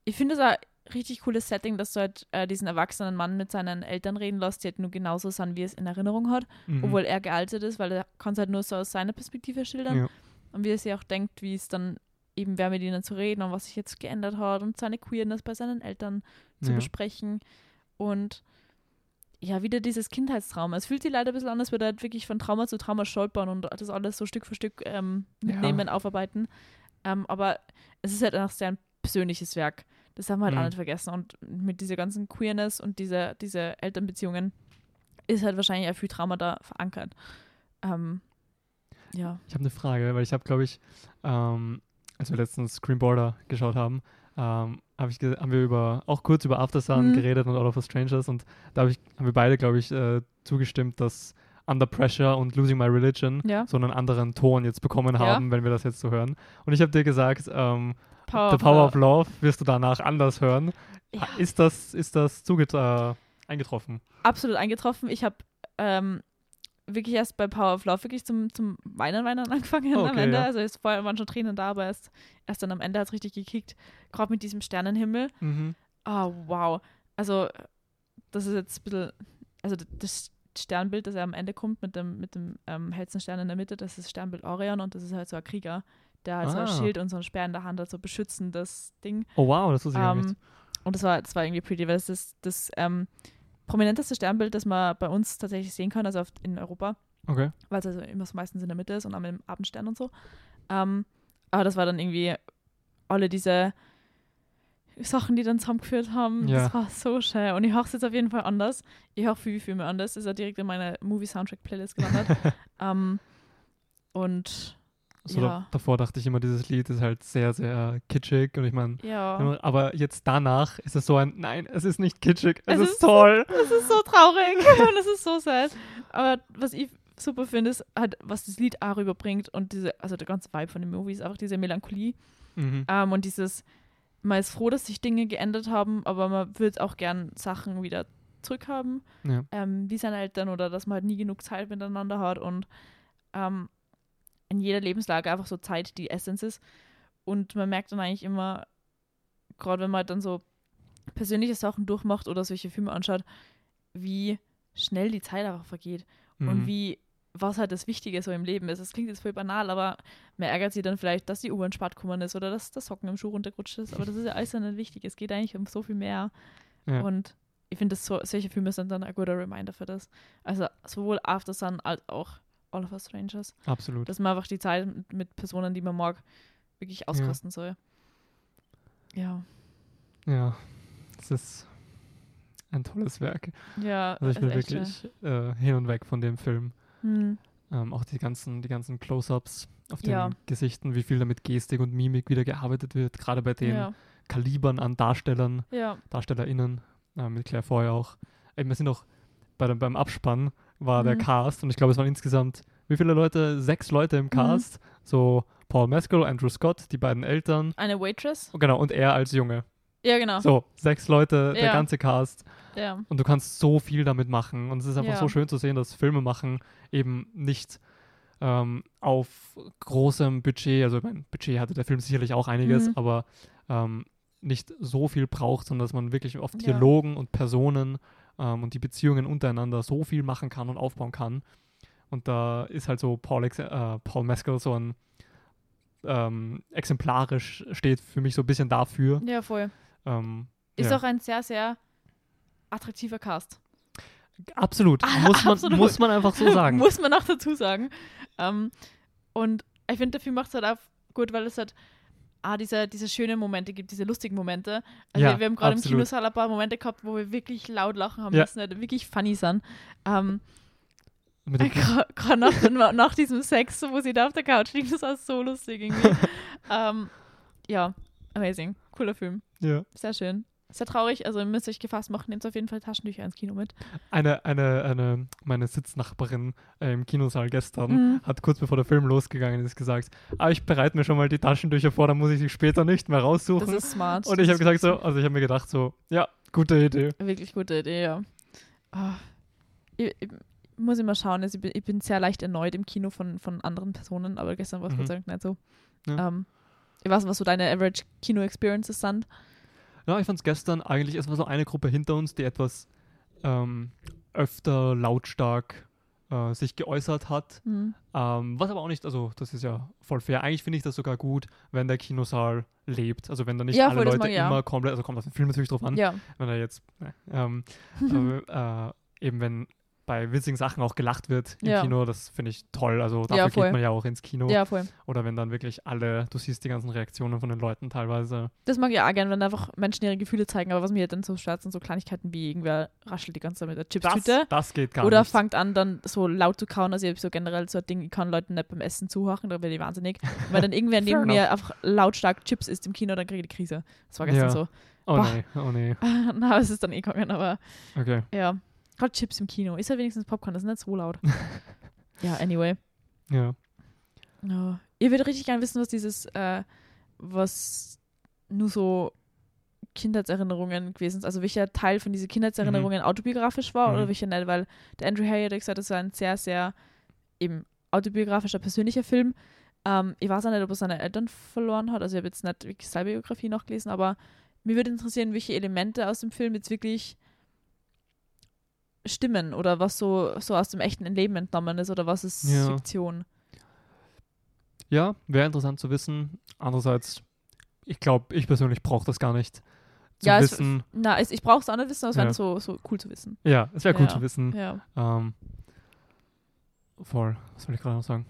ich finde es richtig cooles Setting, dass du halt äh, diesen erwachsenen Mann mit seinen Eltern reden lässt, die halt nur genauso sind, wie er es in Erinnerung hat, Mhm. obwohl er gealtert ist, weil er kann es halt nur so aus seiner Perspektive schildern. Ja. Und wie er sich auch denkt, wie es dann eben wer mit ihnen zu reden und was sich jetzt geändert hat und seine Queerness bei seinen Eltern zu Ja. besprechen. Und ja, wieder dieses Kindheitstrauma. Es fühlt sich leider ein bisschen an, als würde er halt wirklich von Trauma zu Trauma stolpern und das alles so Stück für Stück ähm, Ja. mitnehmen, aufarbeiten. Ähm, aber es ist halt auch sehr ein persönliches Werk. Das haben wir halt Mhm. auch nicht vergessen. Und mit dieser ganzen Queerness und dieser diese Elternbeziehungen ist halt wahrscheinlich auch viel Trauma da verankert. Ähm, ja. Ich habe eine Frage, weil ich habe, glaube ich, ähm, als wir letztens Screen Border geschaut haben, ähm, hab ich haben wir über auch kurz über Aftersun Mhm. geredet und All of Us Strangers und da hab ich, haben wir beide, glaube ich, äh, zugestimmt, dass Under Pressure und Losing My Religion Ja. so einen anderen Ton jetzt bekommen Ja. haben, wenn wir das jetzt so hören. Und ich habe dir gesagt, ähm, Power The Power of Love. Wirst du danach anders hören. Ja. Ist das, ist das zuget äh, eingetroffen? absolut eingetroffen. Ich habe ähm, wirklich erst bei Power of Love wirklich zum, zum Weinen, Weinen angefangen am Okay, Ende. ja. Also es vorher waren schon Tränen da, aber erst, erst dann am Ende hat es richtig gekickt. Gerade mit diesem Sternenhimmel. Mhm. Oh, wow. Also das ist jetzt ein bisschen, also das Sternbild, das ja am Ende kommt mit dem, mit dem ähm, hellsten Stern in der Mitte, das ist das Sternbild Orion und das ist halt so ein Krieger, der halt so ein Ah. Schild und so ein Speer in der Hand hat, so beschützendes Ding. Oh wow, das wusste ich gar nicht. Ähm, und das war, das war irgendwie pretty, weil das ist das ähm, prominenteste Sternbild, das man bei uns tatsächlich sehen kann, also auf, in Europa, Okay. weil es also immer so meistens in der Mitte ist und auch mit dem Abendstern und so. Ähm, aber das war dann irgendwie alle diese Sachen, die dann zusammengeführt haben. Ja. Das war so schön. Und ich höre es jetzt auf jeden Fall anders. Ich höre viele Filme anders. Ist ja direkt in meine Movie-Soundtrack-Playlist gelandet. ähm, und So Ja. da, davor dachte ich immer, dieses Lied ist halt sehr, sehr kitschig und ich meine, ja, aber jetzt danach ist es so ein, nein, es ist nicht kitschig, es, Es ist, ist so- toll. Das ist so traurig und es ist so sad. Aber was ich super finde, ist halt, was das Lied auch rüberbringt und diese, also der ganze Vibe von dem Movie ist einfach diese Melancholie Mhm. ähm, und dieses, man ist froh, dass sich Dinge geändert haben, aber man würde auch gern Sachen wieder zurückhaben, Ja. ähm, wie seine Eltern oder dass man halt nie genug Zeit miteinander hat und ähm, in jeder Lebenslage einfach so Zeit die Essenz ist. Und man merkt dann eigentlich immer, gerade wenn man dann so persönliche Sachen durchmacht oder solche Filme anschaut, wie schnell die Zeit einfach vergeht und Mhm. wie was halt das Wichtige so im Leben ist. Das klingt jetzt voll banal, aber man ärgert sich dann vielleicht, dass die U-Bahn spät gekommen ist oder dass der Socken im Schuh runtergerutscht ist. Aber das ist ja alles nicht wichtig. Es geht eigentlich um so viel mehr. Ja. Und ich finde, so, solche Filme sind dann ein guter Reminder für das. Also sowohl After Sun als auch All of Us Strangers. Absolut. Dass man einfach die Zeit mit, Personen, die man mag, wirklich auskosten soll. Ja. Ja, es ist ein tolles Werk. Ja, Also ich bin wirklich äh, hin und weg von dem Film. Hm. Ähm, auch die ganzen, die ganzen Close-ups auf den Ja. Gesichten, wie viel da mit Gestik und Mimik wieder gearbeitet wird, gerade bei den Ja. Kalibern an Darstellern, ja. DarstellerInnen, äh, mit Claire Foy auch. Eben, wir sind auch bei dem, beim Abspann war der Mhm. Cast und ich glaube, es waren insgesamt, wie viele Leute? Sechs Leute Mhm. im Cast. So Paul Mescal, Andrew Scott, die beiden Eltern. Eine Waitress? Und genau, und er als Junge. Ja, genau. So, sechs Leute, der Ja. ganze Cast. Ja. Und du kannst so viel damit machen. Und es ist einfach Ja. so schön zu sehen, dass Filme machen eben nicht ähm, auf großem Budget, also mein, Budget hatte der Film sicherlich auch einiges, Mhm. aber ähm, nicht so viel braucht, sondern dass man wirklich auf. Dialogen und Personen ähm, und die Beziehungen untereinander so viel machen kann und aufbauen kann. Und da ist halt so Paul, Ex äh, Paul Mescal so ein ähm, exemplarisch steht für mich so ein bisschen dafür. Ja, voll. Ähm, Ist ja. auch ein sehr, sehr attraktiver Cast. Absolut. Muss man, Absolut. muss man einfach so sagen. Muss man auch dazu sagen. Ähm, und ich finde, der Film macht es halt auch gut, weil es halt ah, diese, diese schönen Momente gibt, diese lustigen Momente. Also Ja, wir haben gerade im. Kinosaal ein paar Momente gehabt, wo wir wirklich laut lachen haben Ja. müssen, die wirklich funny sind. Ähm, Gerade nach, nach diesem Sex, wo sie da auf der Couch liegen, das war so lustig irgendwie. ähm, ja, amazing. Cooler Film. ja. Sehr schön. Sehr traurig, also ihr müsst euch gefasst machen, nehmt auf jeden Fall Taschentücher ins Kino mit. Eine, eine, eine, meine Sitznachbarin äh, im Kinosaal gestern Mhm. hat kurz bevor der Film losgegangen ist gesagt, ah, ich bereite mir schon mal die Taschentücher vor, dann muss ich sie später nicht mehr Das raussuchen. ist smart. Und ich Das habe gesagt ist so, also ich habe mir gedacht so, ja, gute Idee. Wirklich gute Idee, ja. Ah, ich, ich, muss immer schauen, also ich, bin, ich bin sehr leicht erneut im Kino von, von anderen Personen, aber gestern war es Mhm. Gott sei Dank nicht so. Ja. Ähm, ich weiß nicht, was so deine Average Kino-Experiences sind. Ja, ich fand es gestern eigentlich, es war so eine Gruppe hinter uns, die etwas ähm, öfter lautstark äh, sich geäußert hat. Mhm. Ähm, was aber auch nicht, also das ist ja voll fair. Eigentlich finde ich das sogar gut, wenn der Kinosaal lebt. Also wenn da nicht Ja, alle das Leute ich, ja. immer komplett, also kommt auf den Film natürlich drauf an, Ja. wenn er jetzt, ne, ähm, äh, eben wenn bei witzigen Sachen auch gelacht wird im Ja. Kino, das finde ich toll. Also dafür Ja, geht man ja auch ins Kino. ja, voll. Oder wenn dann wirklich alle, du siehst die ganzen Reaktionen von den Leuten teilweise. Das mag ich auch gerne, wenn einfach Menschen ihre Gefühle zeigen. Aber was mir halt dann so stört, sind so Kleinigkeiten wie irgendwer raschelt die ganze Zeit mit der Das, Chipstüte. das geht gar Oder nicht. fangt an, dann so laut zu kauen. Also ich habe so generell so ein Ding, ich kann Leuten nicht beim Essen zuhören, da werde ich wahnsinnig. Weil dann irgendwer neben Fair mir einfach lautstark Chips isst im Kino, dann kriege ich die Krise. Das war gestern Ja. so. Oh Boah. nee, oh nee. Na, es ist dann eh gegangen, aber Okay. ja. Gerade Chips im Kino. Ist ja wenigstens Popcorn, das ist nicht so laut. ja, anyway. Ja. Ja. Ihr würdet richtig gerne wissen, was dieses, äh, was nur so Kindheitserinnerungen gewesen sind. Also welcher Teil von diesen Kindheitserinnerungen autobiografisch war Mhm. oder welcher nicht, weil der Andrew Harry hat gesagt, das war ein sehr, sehr eben autobiografischer, persönlicher Film. Ähm, ich weiß auch nicht, ob er seine Eltern verloren hat. Also ich habe jetzt nicht wirklich seine Biografie nachgelesen, aber mir würde interessieren, welche Elemente aus dem Film jetzt wirklich stimmen oder was so, so aus dem echten Leben entnommen ist oder was ist Ja. Fiktion. Ja, wäre interessant zu wissen. Andererseits, ich glaube, ich persönlich brauche das gar nicht. Zu Ja, es- wissen. Na, es, ich brauche es auch nicht wissen, aber es wäre Ja. so, so cool zu wissen. Ja, es wäre cool Ja. zu wissen. Ja. Ähm, voll. Was soll ich gerade noch sagen?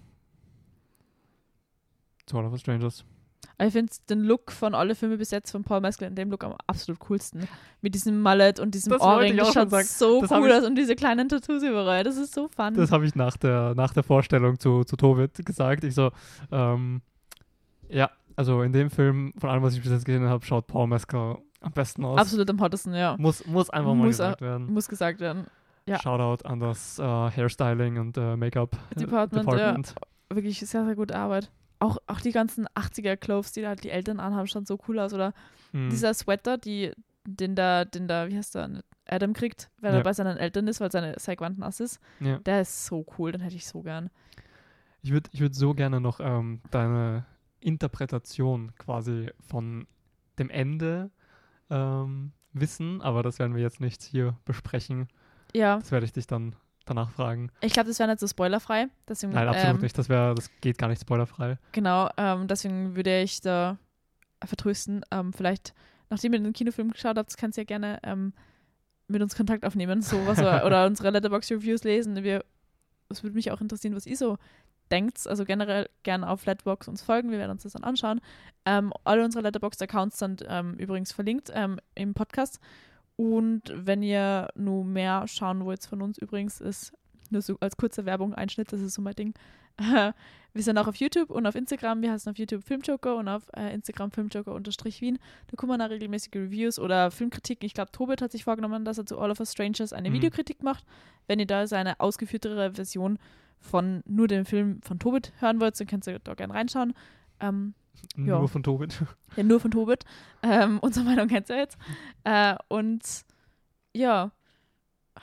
Zu All of Us Strangers. Aber ich finde den Look von alle Filme bis jetzt von Paul Mescal in dem Look am absolut coolsten. Mit diesem Mallet und diesem Das Ohrring. Das schaut so Das cool aus und diese kleinen Tattoos überall. Das ist so fun. Das habe ich nach der, nach der Vorstellung zu, zu Tobit gesagt. Ich so, ähm, ja, also in dem Film, von allem, was ich bis jetzt gesehen habe, schaut Paul Mescal am besten aus. absolut am hottesten, ja. Muss, muss einfach mal Muss gesagt werden. Muss gesagt werden. ja. Shoutout an das äh, Hairstyling und äh, Make-up Department, Department. Wirklich sehr, sehr gute Arbeit. Auch, auch die ganzen 80er-Clothes, die halt die Eltern anhaben, schauen so cool aus. Oder Hm. dieser Sweater, die, den da, den da, wie heißt der, Adam kriegt, weil Ja. er bei seinen Eltern ist, weil seine sein Gewand nass ist. ja. Der ist so cool, den hätte ich so gern. Ich würde ich würd so gerne noch ähm, deine Interpretation quasi von dem Ende ähm, wissen, aber das werden wir jetzt nicht hier besprechen. Ja, Das werde ich dich dann danach fragen. ich glaube, das wäre nicht so spoilerfrei. Deswegen, Nein, absolut ähm, nicht. Das wäre, das geht gar nicht spoilerfrei. Genau, ähm, deswegen würde ich da vertrösten. Ähm, vielleicht, nachdem ihr den Kinofilm geschaut habt, kannst du ja gerne ähm, mit uns Kontakt aufnehmen, sowas oder, oder unsere Letterbox-Reviews lesen. Wir, es würde mich auch interessieren, was ihr so denkt. Also generell gerne auf Letterbox uns folgen. Wir werden uns das dann anschauen. Ähm, alle unsere Letterbox-Accounts sind ähm, übrigens verlinkt im Podcast. Und wenn ihr nur mehr schauen wollt von uns übrigens, ist nur so als kurze Werbung Einschnitt, das ist so mein Ding. wir sind auch auf YouTube und auf Instagram. Wir heißen auf YouTube Filmjoker und auf äh, Instagram Filmjoker-Wien. Da kommen auch regelmäßige Reviews oder Filmkritiken. Ich glaube, Tobit hat sich vorgenommen, dass er zu All of Us Strangers eine Mhm. Videokritik macht. Wenn ihr da seine ausgeführtere Version von nur dem Film von Tobit hören wollt, dann könnt ihr da gerne reinschauen. Ähm, Ja. Nur von Tobit. ja, nur von Tobit. Ähm, unsere Meinung kennt ihr jetzt. Äh, und ja,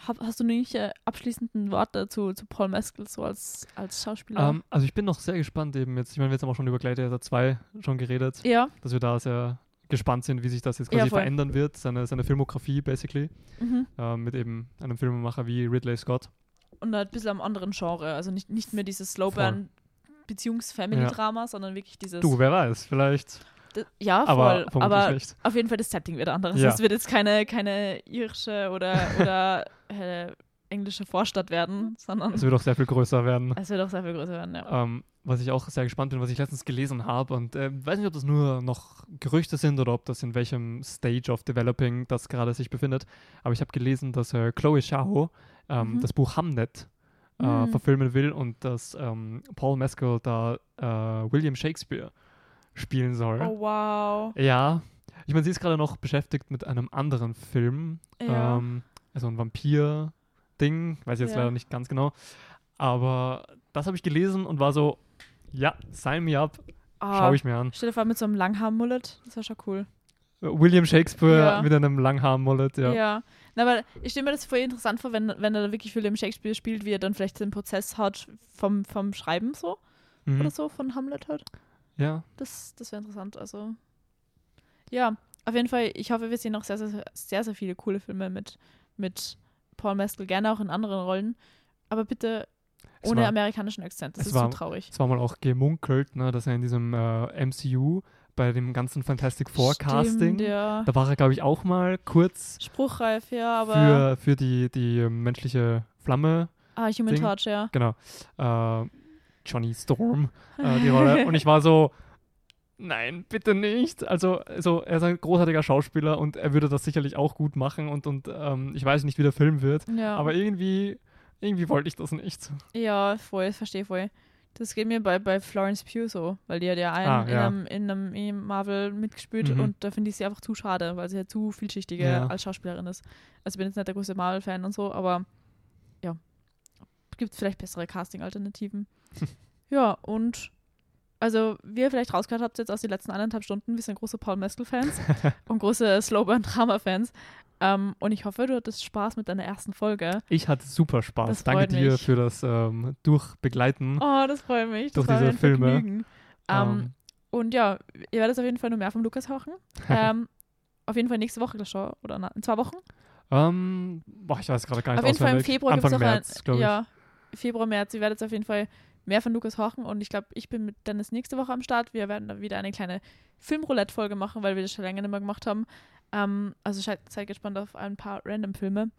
hab, hast du nicht äh, abschließenden Worte zu, zu Paul Mescal so als, als Schauspieler? Ähm, also ich bin noch sehr gespannt eben jetzt. Ich meine, wir jetzt haben auch schon über Gladiator 2 schon geredet, ja, dass wir da sehr gespannt sind, wie sich das jetzt Ja, quasi voll. verändern wird, seine, seine Filmografie basically, mhm. ähm, mit eben einem Filmemacher wie Ridley Scott. und halt ein bisschen am anderen Genre. Also nicht, nicht mehr dieses Slowburn Beziehungs-Family-Drama, sondern wirklich dieses. Du, wer weiß, vielleicht, D- ja, aber voll. Aber nicht. auf jeden Fall das Setting wird anderes. Ja. Es wird jetzt keine, keine irische oder, oder äh, englische Vorstadt werden, sondern Es wird auch sehr viel größer werden. es wird auch sehr viel größer werden, ja. Ähm, was ich auch sehr gespannt bin, was ich letztens gelesen habe und äh, weiß nicht, ob das nur noch Gerüchte sind oder ob das in welchem Stage of Developing das gerade sich befindet. Aber ich habe gelesen, dass äh, Chloe Zhao ähm, Mhm. das Buch Hamnet äh, Mhm. verfilmen will und dass ähm, Paul Mescal da äh, William Shakespeare spielen soll. Oh, wow. Ja, ich meine, sie ist gerade noch beschäftigt mit einem anderen Film, Ja. ähm, also ein Vampir-Ding, weiß ich jetzt Ja. leider nicht ganz genau. Aber das habe ich gelesen und war so, ja, sign me up, Ah, schaue ich mir an. Stell dir vor, mit so einem Langhaar-Mullet, das wäre schon cool. William Shakespeare Ja. mit einem Langhaar-Mullet, ja. Ja. Na, aber ich stelle mir das voll interessant vor, wenn, wenn er da wirklich William Shakespeare spielt, wie er dann vielleicht den Prozess hat vom, vom Schreiben so Mhm. oder so, von Hamlet halt. Ja, Das, das wäre interessant. Also, ja, auf jeden Fall, ich hoffe, wir sehen noch sehr, sehr, sehr, sehr viele coole Filme mit, mit Paul Mescal, gerne auch in anderen Rollen. Aber bitte Ohne war- amerikanischen Akzent. Das ist so war- traurig. Es war mal auch gemunkelt, ne, dass er in diesem äh, MCU bei dem ganzen Fantastic Four Casting, Stimmt, ja. da war er, glaube ich, auch mal kurz Spruchreif, ja, aber. für, für die, die ähm, menschliche Flamme, ah, Human Ding. Torch, ja. genau, äh, Johnny Storm, äh, die Rolle. Und ich war so, nein, bitte nicht. Also, also, er ist ein großartiger Schauspieler und er würde das sicherlich auch gut machen und, und ähm, ich weiß nicht, wie der Film wird, ja. aber irgendwie, irgendwie wollte ich das nicht. Ja, voll, verstehe voll. Das geht mir bei, bei Florence Pugh so, weil die hat ja einen Ah, in, ja. einem, in einem in Marvel mitgespielt Mhm. und da finde ich sie einfach zu schade, weil sie ja zu vielschichtiger Ja. als Schauspielerin ist. Also ich bin jetzt nicht der größte Marvel-Fan und so, aber ja, gibt vielleicht bessere Casting-Alternativen. ja, und also wie ihr vielleicht rausgehört habt jetzt aus den letzten eineinhalb Stunden, wir sind große Paul Mescal-Fans und große Slowburn-Drama-Fans. Ähm, und ich hoffe, du hattest Spaß mit deiner ersten Folge. Ich hatte super Spaß. Das Danke dir mich. für das ähm, Durchbegleiten. Oh, das freut mich. Das Durch diese Filme. Vergnügen. Ähm, Ähm, Und ja, ihr werdet auf jeden Fall nur mehr vom Lukas hören. ähm, auf jeden Fall nächste Woche schon. Oder na, in zwei Wochen. boah, ich weiß gerade gar nicht Auf jeden Fall im. Februar gibt es März, ein. Ja, Februar, März. Ihr werdet auf jeden Fall mehr von Lukas hören. Und ich glaube, ich bin mit Dennis nächste Woche am Start. Wir werden dann wieder eine kleine Filmroulette-Folge machen, weil wir das schon länger nicht mehr gemacht haben. Ähm, also seid, gespannt auf ein paar Random-Filme.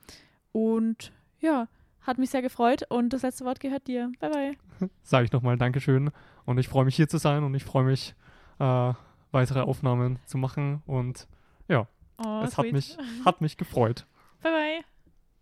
Und ja, hat mich sehr gefreut. Und das letzte Wort gehört dir. Bye, bye. Sage ich nochmal Dankeschön. Und ich freue mich hier zu sein und ich freue mich, äh, weitere Aufnahmen zu machen. Und Oh, es hat mich, hat mich gefreut. Bye, bye.